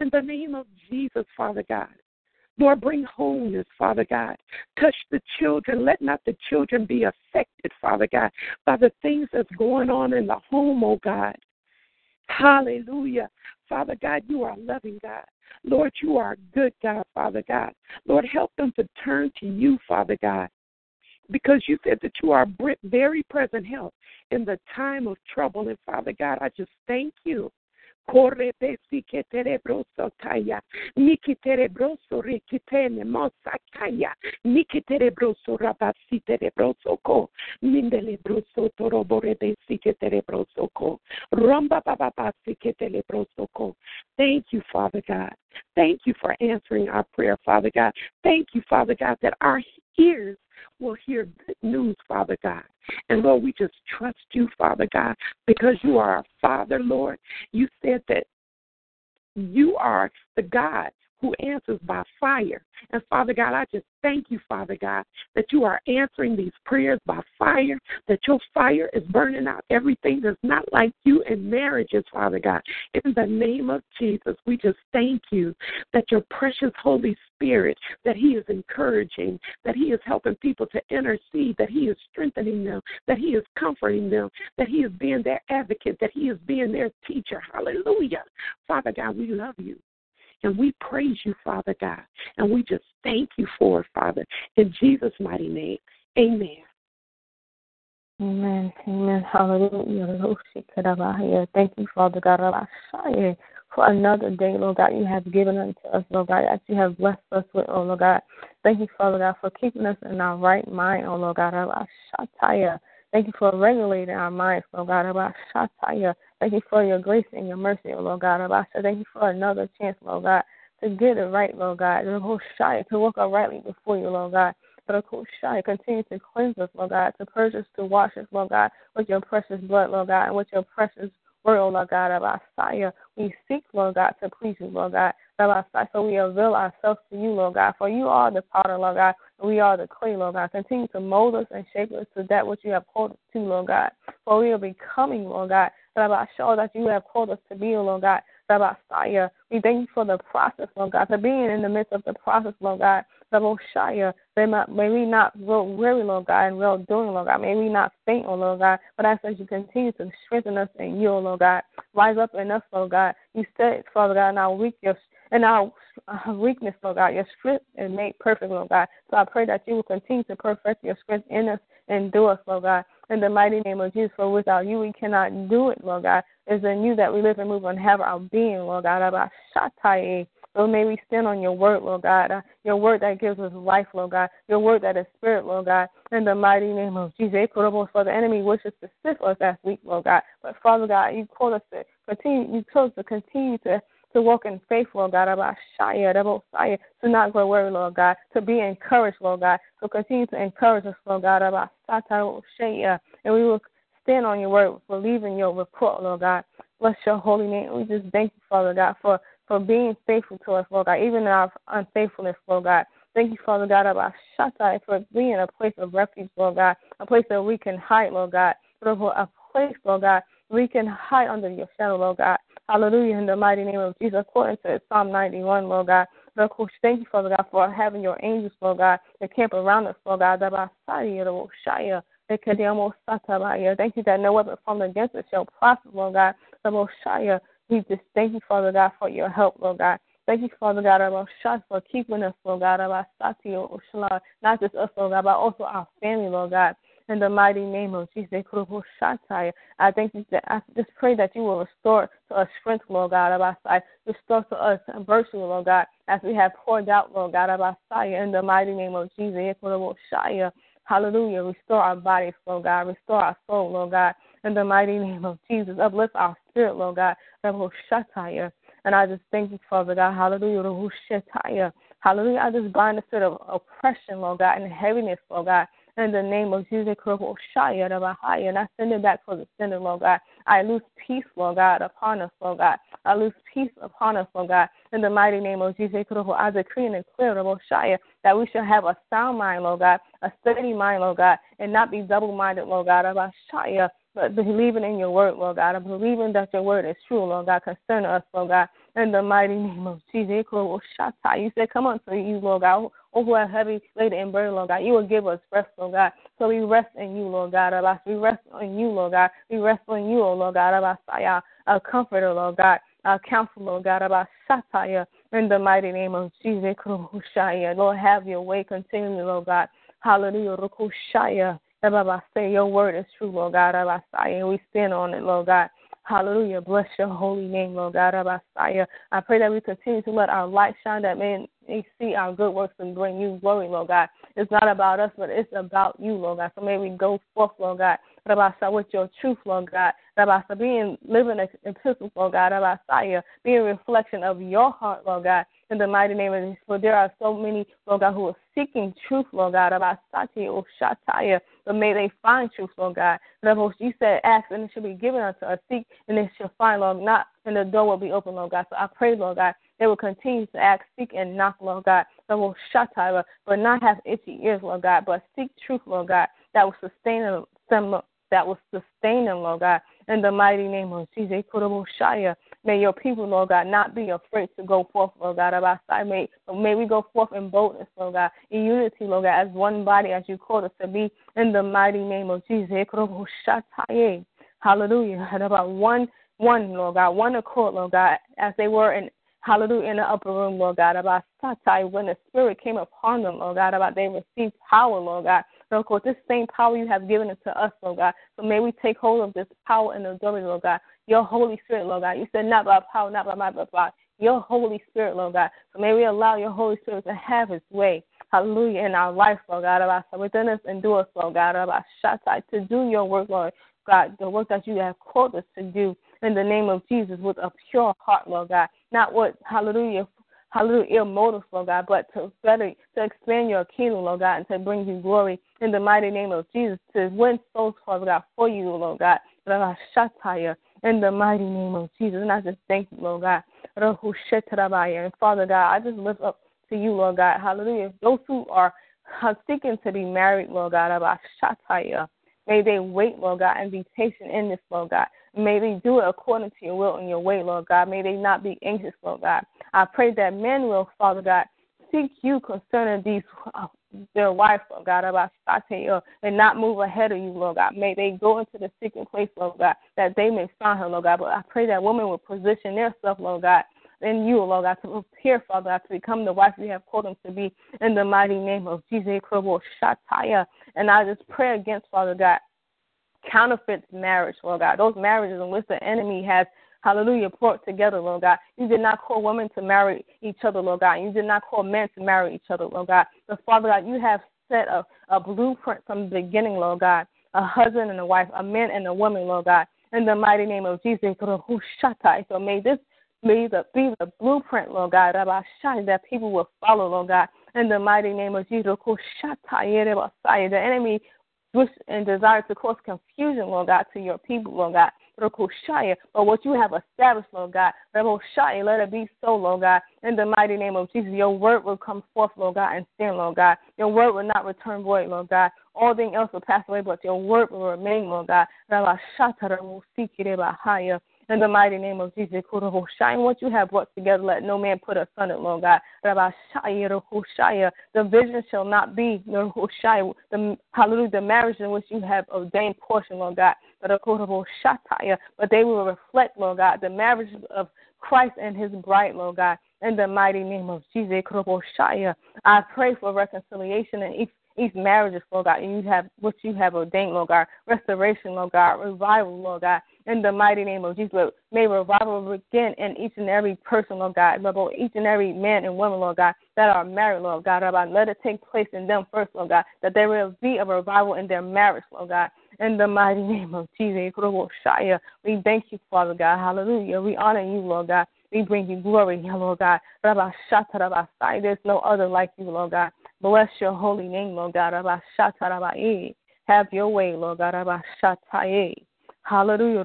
In the name of Jesus, Father God. Lord, bring wholeness, Father God. Touch the children. Let not the children be affected, Father God, by the things that's going on in the home, oh God. Hallelujah. Father God, you are a loving God. Lord, you are a good God, Father God. Lord, help them to turn to you, Father God because you said that you are very present help in the time of trouble. And Father God, I just thank you. Thank you, Father God. Thank you for answering our prayer, Father God. Thank you, Father God, that our ears will hear good news, Father God. And Lord, we just trust you, Father God, because you are our Father, Lord. You said that you are the God who answers by fire. And Father God, I just thank you, Father God, that you are answering these prayers by fire, that your fire is burning out everything that's not like you in marriages, Father God. In the name of Jesus, we just thank you that your precious Holy Spirit, that He is encouraging, that He is helping people to intercede, that He is strengthening them, that He is comforting them, that He is being their advocate, that He is being their teacher. Hallelujah. Father God, we love you. And we praise you, Father God. And we just thank you for it, Father. In Jesus' mighty name, amen. Amen. Amen. Hallelujah. Thank you, Father God, for another day, Lord God, you have given unto us, Lord God, that you have blessed us with, oh Lord God. Thank you, Father God, for keeping us in our right mind, oh Lord God. Thank you for regulating our minds, Lord God. Thank you for your grace and your mercy, oh Lord God. Thank you for another chance, Lord God, to get it right, Lord God. To walk uprightly before you, Lord God. But of course, shy, continue to cleanse us, Lord God, to purge us, to wash us, Lord God, with your precious blood, Lord God, and with your precious word, Lord God, of our. We seek, Lord God, to please you, Lord God. So we avail ourselves to you, Lord God. For you are the potter, Lord God, and we are the clay, Lord God. Continue to mold us and shape us to that which you have called us to, Lord God. For we are becoming, Lord God, Rabbi, show that you have called us to be, Lord God. Rabbi, we thank you for the process, Lord God, for being in the midst of the process, Lord God. Rabbi, may, may we not grow weary, Lord God, and well doing, Lord God. May we not faint, oh Lord God, but I you continue to strengthen us in you, Lord God. Rise up in us, Lord God. You said, Father God, our weak, your in our weakness, Lord God. Your strength is made perfect, Lord God. So I pray that you will continue to perfect your strength in us and do us, Lord God. In the mighty name of Jesus, for without you we cannot do it, Lord God. It's in you that we live and move and have our being, Lord God. So may we stand on your word, Lord God. Uh, your word that gives us life, Lord God. Your word that is spirit, Lord God. In the mighty name of Jesus. For the enemy wishes to sift us as weak, Lord God. But Father God, you called us to continue you told us to continue to to walk in faith, Lord God, about Shia, to not grow weary, Lord God, to be encouraged, Lord God. So continue to encourage us, Lord God, about Shia, and we will stand on your word, believe in your report, Lord God. Bless your holy name. We just thank you, Father God, for, for being faithful to us, Lord God, even in our unfaithfulness, Lord God. Thank you, Father God, about Shatai for being a place of refuge, Lord God, a place that we can hide, Lord God, a place, Lord God, we can hide under your shadow, Lord God. Hallelujah, in the mighty name of Jesus, according to Psalm 91, Lord God. Lord, course, thank you, Father God, for having your angels, Lord God, that camp around us, Lord God. Thank you that no weapon formed against us shall prosper, Lord God. We just thank you, Father God, for your help, Lord God. Thank you, Father God, about for keeping us, Lord God, about Satio, not just us, Lord God, but also our family, Lord God. In the mighty name of Jesus, I thank you that I just pray that you will restore to us strength, Lord God, about restore to us virtue, Lord God, as we have poured out, Lord God, about in the mighty name of Jesus. Hallelujah. Restore our bodies, Lord God. Restore our soul, Lord God. In the mighty name of Jesus. Uplift our spirit, Lord God. And I just thank you, Father God. Hallelujah. Hallelujah. I just bind the spirit of oppression, Lord God, and heaviness, Lord God. In the name of Jesus, Christ, oh, and I send it back for the sender, Lord God. I lose peace, Lord God, upon us, Lord God. I lose peace upon us, Lord God. In the mighty name of Jesus, oh, I decree and declare, oh, that we shall have a sound mind, Lord God, a steady mind, Lord God, and not be double minded, Lord God but believing in your word, Lord God. I'm believing that your word is true, Lord God, concerning us, Lord God. In the mighty name of Jesus. You said, Come unto you, Lord God. Oh, who are heavy laden and burden, Lord God. You will give us rest, Lord God. So we rest in you, Lord God. We rest in you, Lord God. We rest in you, oh Lord God. Our comforter, Lord God. Our counselor, Lord God. In the mighty name of Jesus. Lord, have your way continually, Lord God. Hallelujah. Say your word is true, Lord God, and we stand on it, Lord God. Hallelujah. Bless your holy name, Lord God. I pray that we continue to let our light shine, that men may see our good works and bring you glory, Lord God. It's not about us, but it's about you, Lord God. So may we go forth, Lord God, with your truth, Lord God. Being living epistles, Lord God. Being a reflection of your heart, Lord God in the mighty name of Jesus. For there are so many, Lord God, who are seeking truth, Lord God, about Sati or Shataya, but may they find truth, Lord God. Lord, you said, ask and it shall be given unto us, seek and it shall find, Lord, not and the door will be open, Lord God. So I pray, Lord God, they will continue to ask, seek, and knock, Lord God. That will shut but not have itchy ears, Lord God, but seek truth, Lord God, that will sustain them, that will sustain them, Lord God. In the mighty name of Jesus, May your people, Lord God, not be afraid to go forth, Lord God, of our side. May, may we go forth in boldness, Lord God, in unity, Lord God, as one body, as you called us to be, in the mighty name of Jesus. Hallelujah. And about one, one, Lord God, one accord, Lord God, as they were in Hallelujah, in the upper room, Lord God, about Satai, when the Spirit came upon them, Lord God, about they received power, Lord God. Lord God, this same power you have given it to us, Lord God. So may we take hold of this power and authority, Lord God your Holy Spirit, Lord God. You said not by power, not by might, but by your Holy Spirit, Lord God. So may we allow your Holy Spirit to have his way. Hallelujah. In our life, Lord God, within us and do us, Lord God, to do your work, Lord God, the work that you have called us to do in the name of Jesus with a pure heart, Lord God. Not what, hallelujah, hallelujah, ill motives, Lord God, but to better, to expand your kingdom, Lord God, and to bring you glory in the mighty name of Jesus, to win souls, Father God, for you, Lord God. In the mighty name of Jesus. And I just thank you, Lord God. And Father God, I just lift up to you, Lord God. Hallelujah. Those who are seeking to be married, Lord God. May they wait, Lord God, and be patient in this, Lord God. May they do it according to your will and your way, Lord God. May they not be anxious, Lord God. I pray that men will, Father God, seek you concerning these uh, their wife, Lord God, about and not move ahead of you, Lord God. May they go into the secret place, Lord God, that they may find her, Lord God. But I pray that women will position themselves, Lord God, in you, Lord God, to prepare, Father God, to become the wife you have called them to be in the mighty name of Jesus. Shataya. And I just pray against, Father God, counterfeit marriage, Lord God. Those marriages in which the enemy has hallelujah, brought together, Lord God. You did not call women to marry each other, Lord God. You did not call men to marry each other, Lord God. But Father God, you have set a, a blueprint from the beginning, Lord God. A husband and a wife, a man and a woman, Lord God. In the mighty name of Jesus, so may this be the, be the blueprint, Lord God, that people will follow, Lord God. In the mighty name of Jesus, the enemy wish and desire to cause confusion, Lord God, to your people, Lord God. But what you have established, Lord God, let it be so, Lord God. In the mighty name of Jesus, your word will come forth, Lord God, and stand, Lord God. Your word will not return void, Lord God. All things else will pass away, but your word will remain, Lord God in the mighty name of Jesus. Shine what you have brought together, let no man put a asunder, Lord God. The vision shall not be the hallelujah, the marriage in which you have ordained portion, Lord God. But they will reflect, Lord God, the marriage of Christ and his bride, Lord God. In the mighty name of Jesus. I pray for reconciliation and each each marriage, Lord God, and you have what you have ordained, Lord God, restoration, Lord God, revival, Lord God, in the mighty name of Jesus. May revival begin in each and every person, Lord God, Lord, each and every man and woman, Lord God, that are married, Lord God, Rabbi, let it take place in them first, Lord God, that there will be a revival in their marriage, Lord God, in the mighty (laughs) name of Jesus. We thank you, Father God, hallelujah. We honor you, Lord God. We bring you glory, Lord God. There's no other like you, Lord God. Bless your holy name, Lord God. Have your way, Lord God. Hallelujah.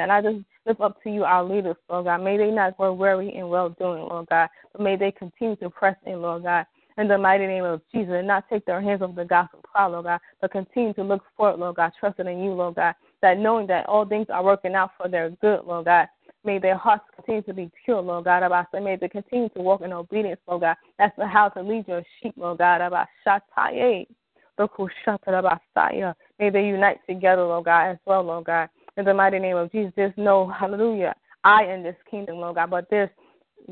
And I just lift up to you our leaders, Lord God. May they not grow weary in well doing, Lord God, but may they continue to press in, Lord God. In the mighty name of Jesus, and not take their hands off the gospel plow, Lord God, but continue to look forward, Lord God, trusting in you, Lord God, that knowing that all things are working out for their good, Lord God, May their hearts continue to be pure, Lord God. About may they continue to walk in obedience, Lord God. That's the how to lead your sheep, Lord God. May they unite together, Lord God, as well, Lord God. In the mighty name of Jesus, there's no hallelujah. I in this kingdom, Lord God, but there's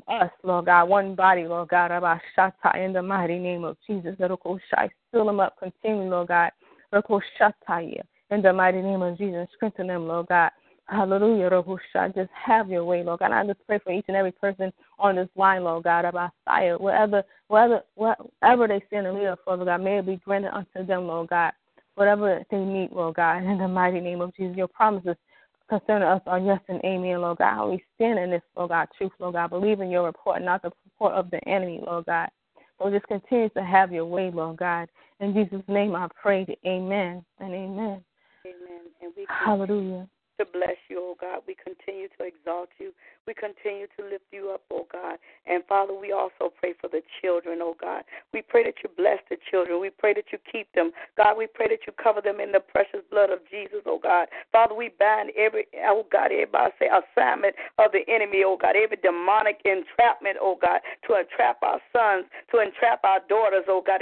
us, Lord God, one body, Lord God, in the mighty name of Jesus. Fill them up continually, Lord God. In the mighty name of Jesus, strengthen them, Lord God. Hallelujah, Rahusha. Just have your way, Lord God. I just pray for each and every person on this line, Lord God, about fire. Wherever, wherever, wherever they stand need of, Father God, may it be granted unto them, Lord God. Whatever they need, Lord God, in the mighty name of Jesus. Your promises concerning us are yes and amen, Lord God. How we stand in this, Lord God, truth, Lord God. Believe in your report, not the report of the enemy, Lord God. So just continue to have your way, Lord God. In Jesus' name I pray, amen and amen. Amen. And we Hallelujah to bless you, oh God. We continue to exalt you. We continue to lift you up, oh God. And Father, we also pray for the children, oh God. We pray that you bless the children. We pray that you keep them. God, we pray that you cover them in the precious blood of Jesus, oh God. Father, we bind every, oh God, everybody say assignment of the enemy, oh God. Every demonic entrapment, oh God, to entrap our sons, to entrap our daughters, oh God.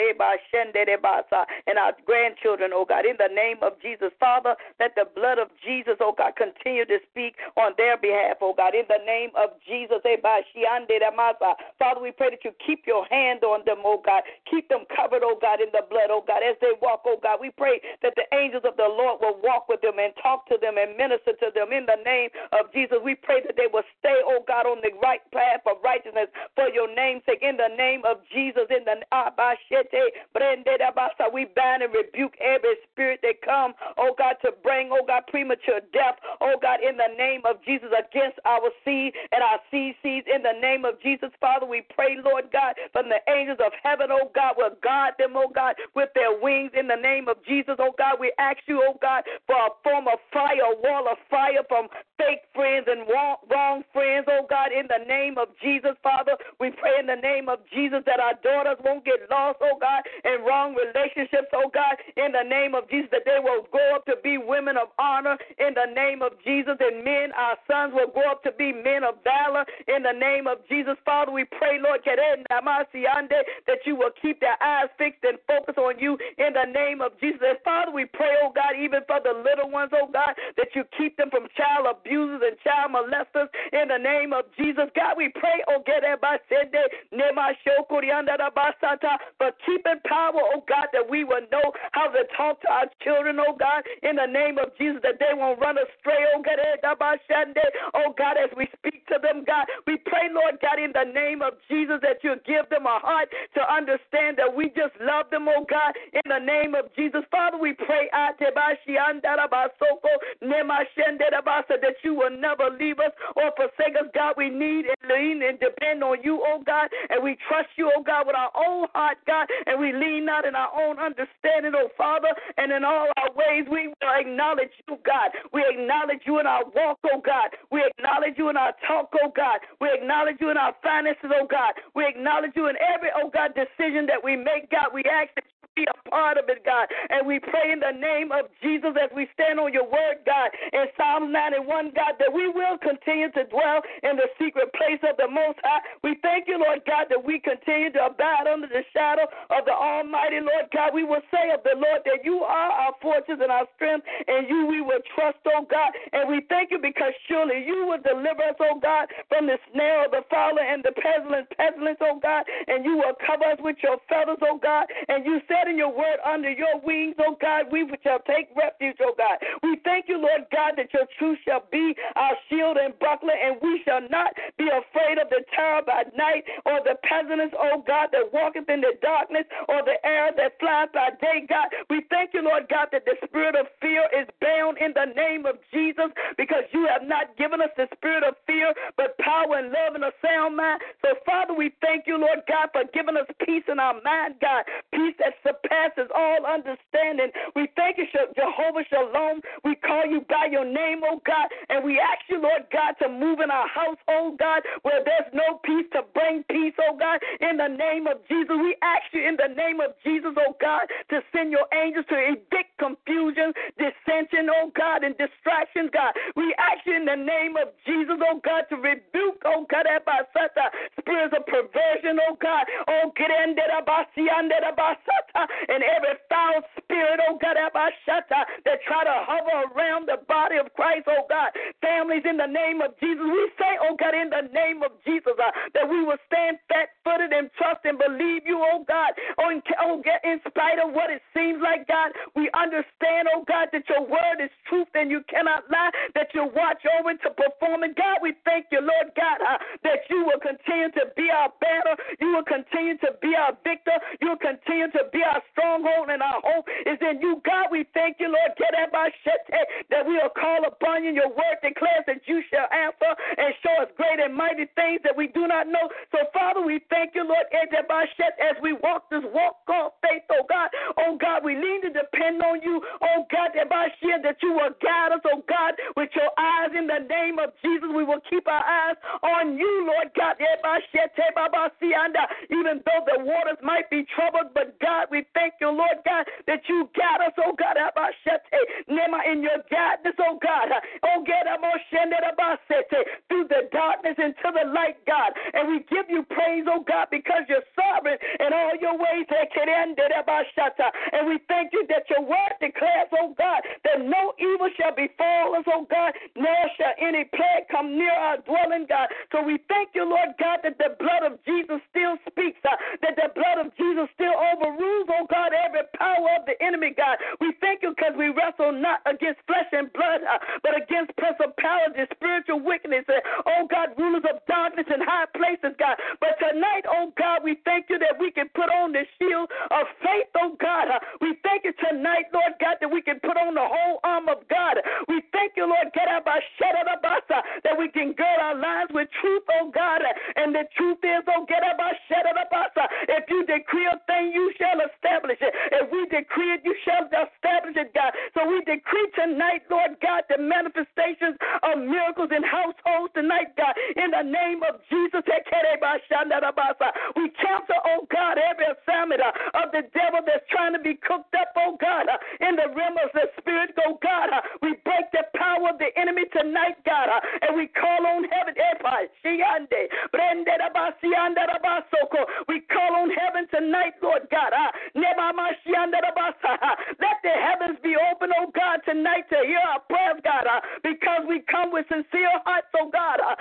And our grandchildren, oh God. In the name of Jesus, Father, let the blood of Jesus, oh God, continue to speak on their behalf, oh God. In the name of Jesus. Eh, Father, we pray that you keep your hand on them, oh God. Keep them covered, oh God, in the blood, oh God, as they walk, oh God. We pray that the angels of the Lord will walk with them and talk to them and minister to them in the name of Jesus. We pray that they will stay, oh God, on the right path of righteousness for your name's sake. In the name of Jesus, in the ah, we bind and rebuke every spirit that come, oh God, to bring, oh God, premature death, oh God, in the name of Jesus against our seed seed and our seed seeds in the name of Jesus. Father, we pray, Lord God, from the angels of heaven, oh God, will guard them, oh God, with their wings in the name of Jesus, oh God. We ask you, oh God, for a form of fire, a wall of fire from fake friends and wrong friends, oh God, in the name of Jesus, Father. We pray in the name of Jesus that our daughters won't get lost, oh God, in wrong relationships, oh God, in the name of Jesus, that they will grow up to be women of honor in the name of Jesus, and men, our sons, will grow up to be men of valor in the name of Jesus. Father, we pray, Lord, that you will keep their eyes fixed and focused on you in the name of Jesus. And Father, we pray, oh God, even for the little ones, oh God, that you keep them from child abusers and child molesters in the name of Jesus. God, we pray, oh God, for keeping power, oh God, that we will know how to talk to our children, oh God, in the name of Jesus, that they won't run astray, oh God, eh, oh God, as we speak to them, God. We pray, Lord God, in the name of Jesus, that you give them a heart to understand that we just love them, oh God, in the name of Jesus. Father, we pray that you will never leave us or forsake us, God. We need and lean and depend on you, oh God, and we trust you, oh God, with our own heart, God, and we lean not in our own understanding, oh Father, and in all our ways we will acknowledge you, God. We acknowledge you in our walk, oh God. We acknowledge you in our talk, oh God. We acknowledge you in our finances, oh God. We acknowledge you in every, oh God, decision that we make, God. We ask that be a part of it, God. And we pray in the name of Jesus as we stand on your word, God, in Psalm 91, God, that we will continue to dwell in the secret place of the Most High. We thank you, Lord God, that we continue to abide under the shadow of the Almighty, Lord God. We will say of the Lord that you are our fortress and our strength, and you we will trust, oh God. And we thank you because surely you will deliver us, oh God, from the snare of the fowler and the pestilence, pestilence, oh God, and you will cover us with your feathers, oh God. And you said in your word, under your wings, oh God, we shall take refuge, oh God. We thank you, Lord God, that your truth shall be our shield and buckler, and we shall not be afraid of the terror by night or the pestilence, oh God, that walketh in the darkness or the air that flies by day, God. We thank you, Lord God, that the spirit of fear is bound in the name of Jesus because you have not given us the spirit of fear, but power and love and a sound mind. So, Father, we thank you, Lord God, for giving us peace in our mind, God, peace that surpasses all understanding. We thank you, Jehovah Shalom. We call you by your name, oh God, and we ask you, Lord God, to move in our household, oh God, where there's no peace, to bring peace, oh God, in the name of Jesus. We ask you in the name of Jesus, oh God, to send your angels to evict confusion, dissension, oh God, and distractions, God. We ask you in the name of Jesus, oh God, to rebuke, oh God, by such spirits of perversion, oh God, oh get in there, and every foul spirit, oh God, that try to hover around the body of Christ, oh God. Families in the name of Jesus, we say, oh God, in the name of Jesus, uh, that we will stand fat footed and trust and believe you, oh God. Oh, in, oh God, in spite of what it seems like, God, we understand, oh God, that your word is truth and you cannot lie, that you watch over to perform it. God, we thank you, Lord God, uh, that you will continue to be our banner, you will continue to be our victor, you will continue to be our stronghold, and our hope is in you. God, we thank you, Lord, Get that we will call upon you. Your word declares that you shall answer and show us great and mighty things that we do not know. So, Father, we thank you, Lord, as we walk this walk of faith, oh God. Oh God, we need to depend on you, oh God, that you will guide us, oh God, with your eyes in the name of Jesus. We will keep our eyes on you, Lord God. Even though the waters might be troubled, but God, we thank you, Lord God, that you guide us, oh God, Nema in your guidance, oh God. Oh God, through the darkness into the light, God. And we give you praise, oh God, because you're sovereign in all your ways. And we thank you that your word declares, oh God, that no evil shall befall us, oh God, nor shall any plague come near our dwelling, God. So we thank you, Lord God, that the blood of Jesus still speaks, uh, that the blood of Jesus still overrules, oh God, every power of the enemy, God. We thank you because we wrestle not against flesh and blood, uh, but against principalities, spiritual wickedness, uh, oh God, rulers of darkness in high places, God. But tonight, oh God, we thank you that we can put on the shield of faith, oh God. Uh, we thank you tonight, Lord God, that we can put on the whole arm of God. We thank you, Lord God, that we can gird our lives with truth, oh God. And the truth is, oh God, if you decree a thing, you shall establish it. If we decree it, you shall establish it, God. So we decree tonight, Lord God, the manifestations of miracles in households tonight, God. In the name of Jesus, we cancel, oh God, every assignment uh, of the devil that's trying to be cooked up, oh God, uh, in the realm of the spirit, oh God. Uh. We break the power of the enemy tonight, God, and we call on heaven. We call on heaven tonight, Lord God. Ah, Let the heavens be open, oh God, tonight to hear our prayers, God, ah, because we come with sincere hearts, oh God, ah,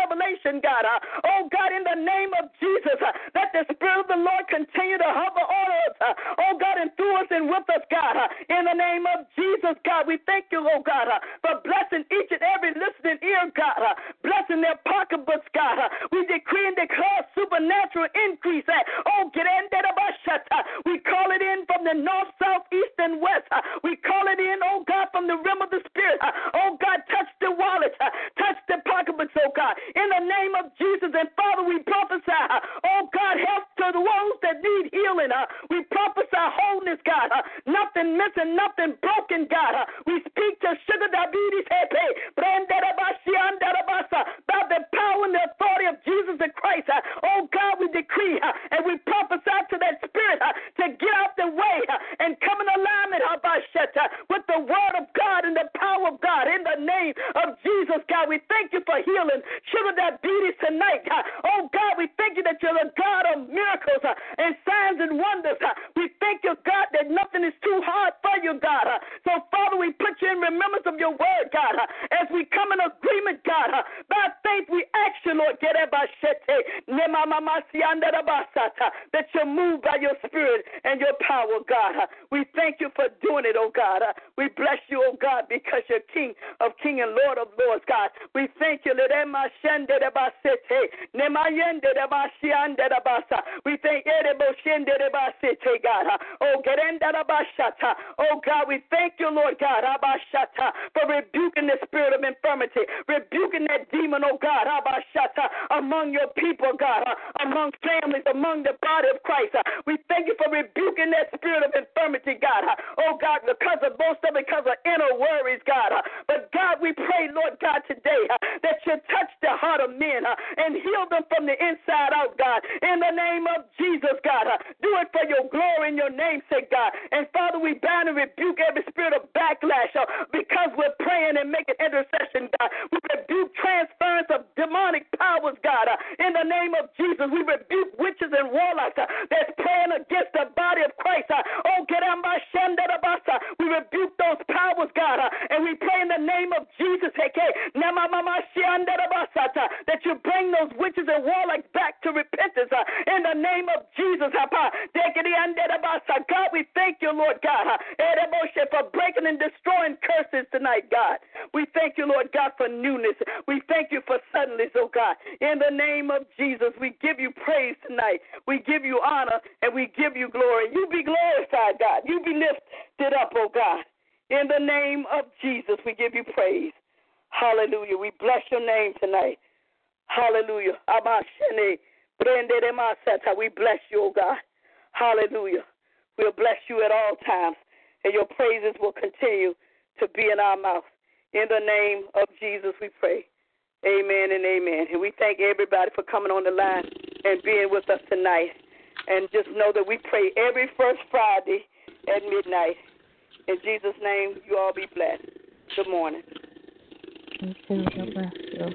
revelation, God. Uh, oh God, in the name of Jesus, uh, let the Spirit of the Lord continue to hover on us, uh, oh God, and through us and with us, God. In the name of Jesus, God, we thank you, oh God, for blessing each and every listening ear, God, blessing their pocketbooks, God. We decree and declare supernatural increase. Oh, get in there, we call it in from the north, south, east, and west. We call it in, oh God, from the rim of the Spirit. Oh God, touch the wallet, touch the pocketbooks, oh God. In the name of Jesus and Father, we prophesy, oh God, help to the ones that need healing. Uh, we prophesy wholeness, God. Uh, nothing missing, nothing broken, God. Uh, we speak to sugar diabetes, by the power and the authority of Jesus the Christ. Oh God, we decree and we prophesy to that spirit to get out the way and come in alignment with the word of God and the power of God in the name of Jesus, God. We thank you for healing sugar diabetes tonight. Oh God, we thank you that you're the God of miracles uh, and signs and wonders. Uh. We thank you, God, that nothing is too hard for you, God. Uh. So, Father, we put you in remembrance of your word, God, as we come in agreement, God. By faith, we ask you, Lord, that you move by your spirit and your power, God. We thank you for doing it, oh God. We bless you, oh God, because you're King of King and Lord of Lords, God. We thank you. We thank God. Oh, Oh God, we thank you, Lord God, abashata, for rebuking the spirit of infirmity, rebuking that demon, oh God, abashata, among your people, God, among families, among the body of Christ. We thank you for rebuking that spirit of infirmity, God. Oh God, because of most of it, because of inner worries, God. But God, we pray, Lord God, today that you touch the heart of men uh, and heal them from the inside out, God. In the name of Jesus, God. Uh, do it for your glory and your namesake, God. And Father, we bind and rebuke every spirit of backlash uh, because we're praying and making intercession, God. We rebuke transference of demonic powers, God. In the name of Jesus, we rebuke witches and warlocks that's praying against the body of Christ. Oh, get out my We rebuke those powers, God, and we pray in the name of Jesus, Uh, that you bring those witches and warlocks back to repentance uh, in the name of Jesus. Uh, God, we thank you, Lord God, eh, for breaking and destroying curses tonight, God. We thank you, Lord God, for newness. We thank you for suddenlies, oh God. In the name of Jesus, we give you praise tonight. We give you honor and we give you glory. You be glorified, God. You be lifted up, oh God. In the name of Jesus, we give you praise. Hallelujah. We bless your name tonight. Hallelujah. We bless you, oh God. Hallelujah. We'll bless you at all times, and your praises will continue to be in our mouth. In the name of Jesus, we pray. Amen and amen. And we thank everybody for coming on the line and being with us tonight. And just know that we pray every first Friday at midnight. In Jesus' name, you all be blessed. Good morning. Thank you. God bless you.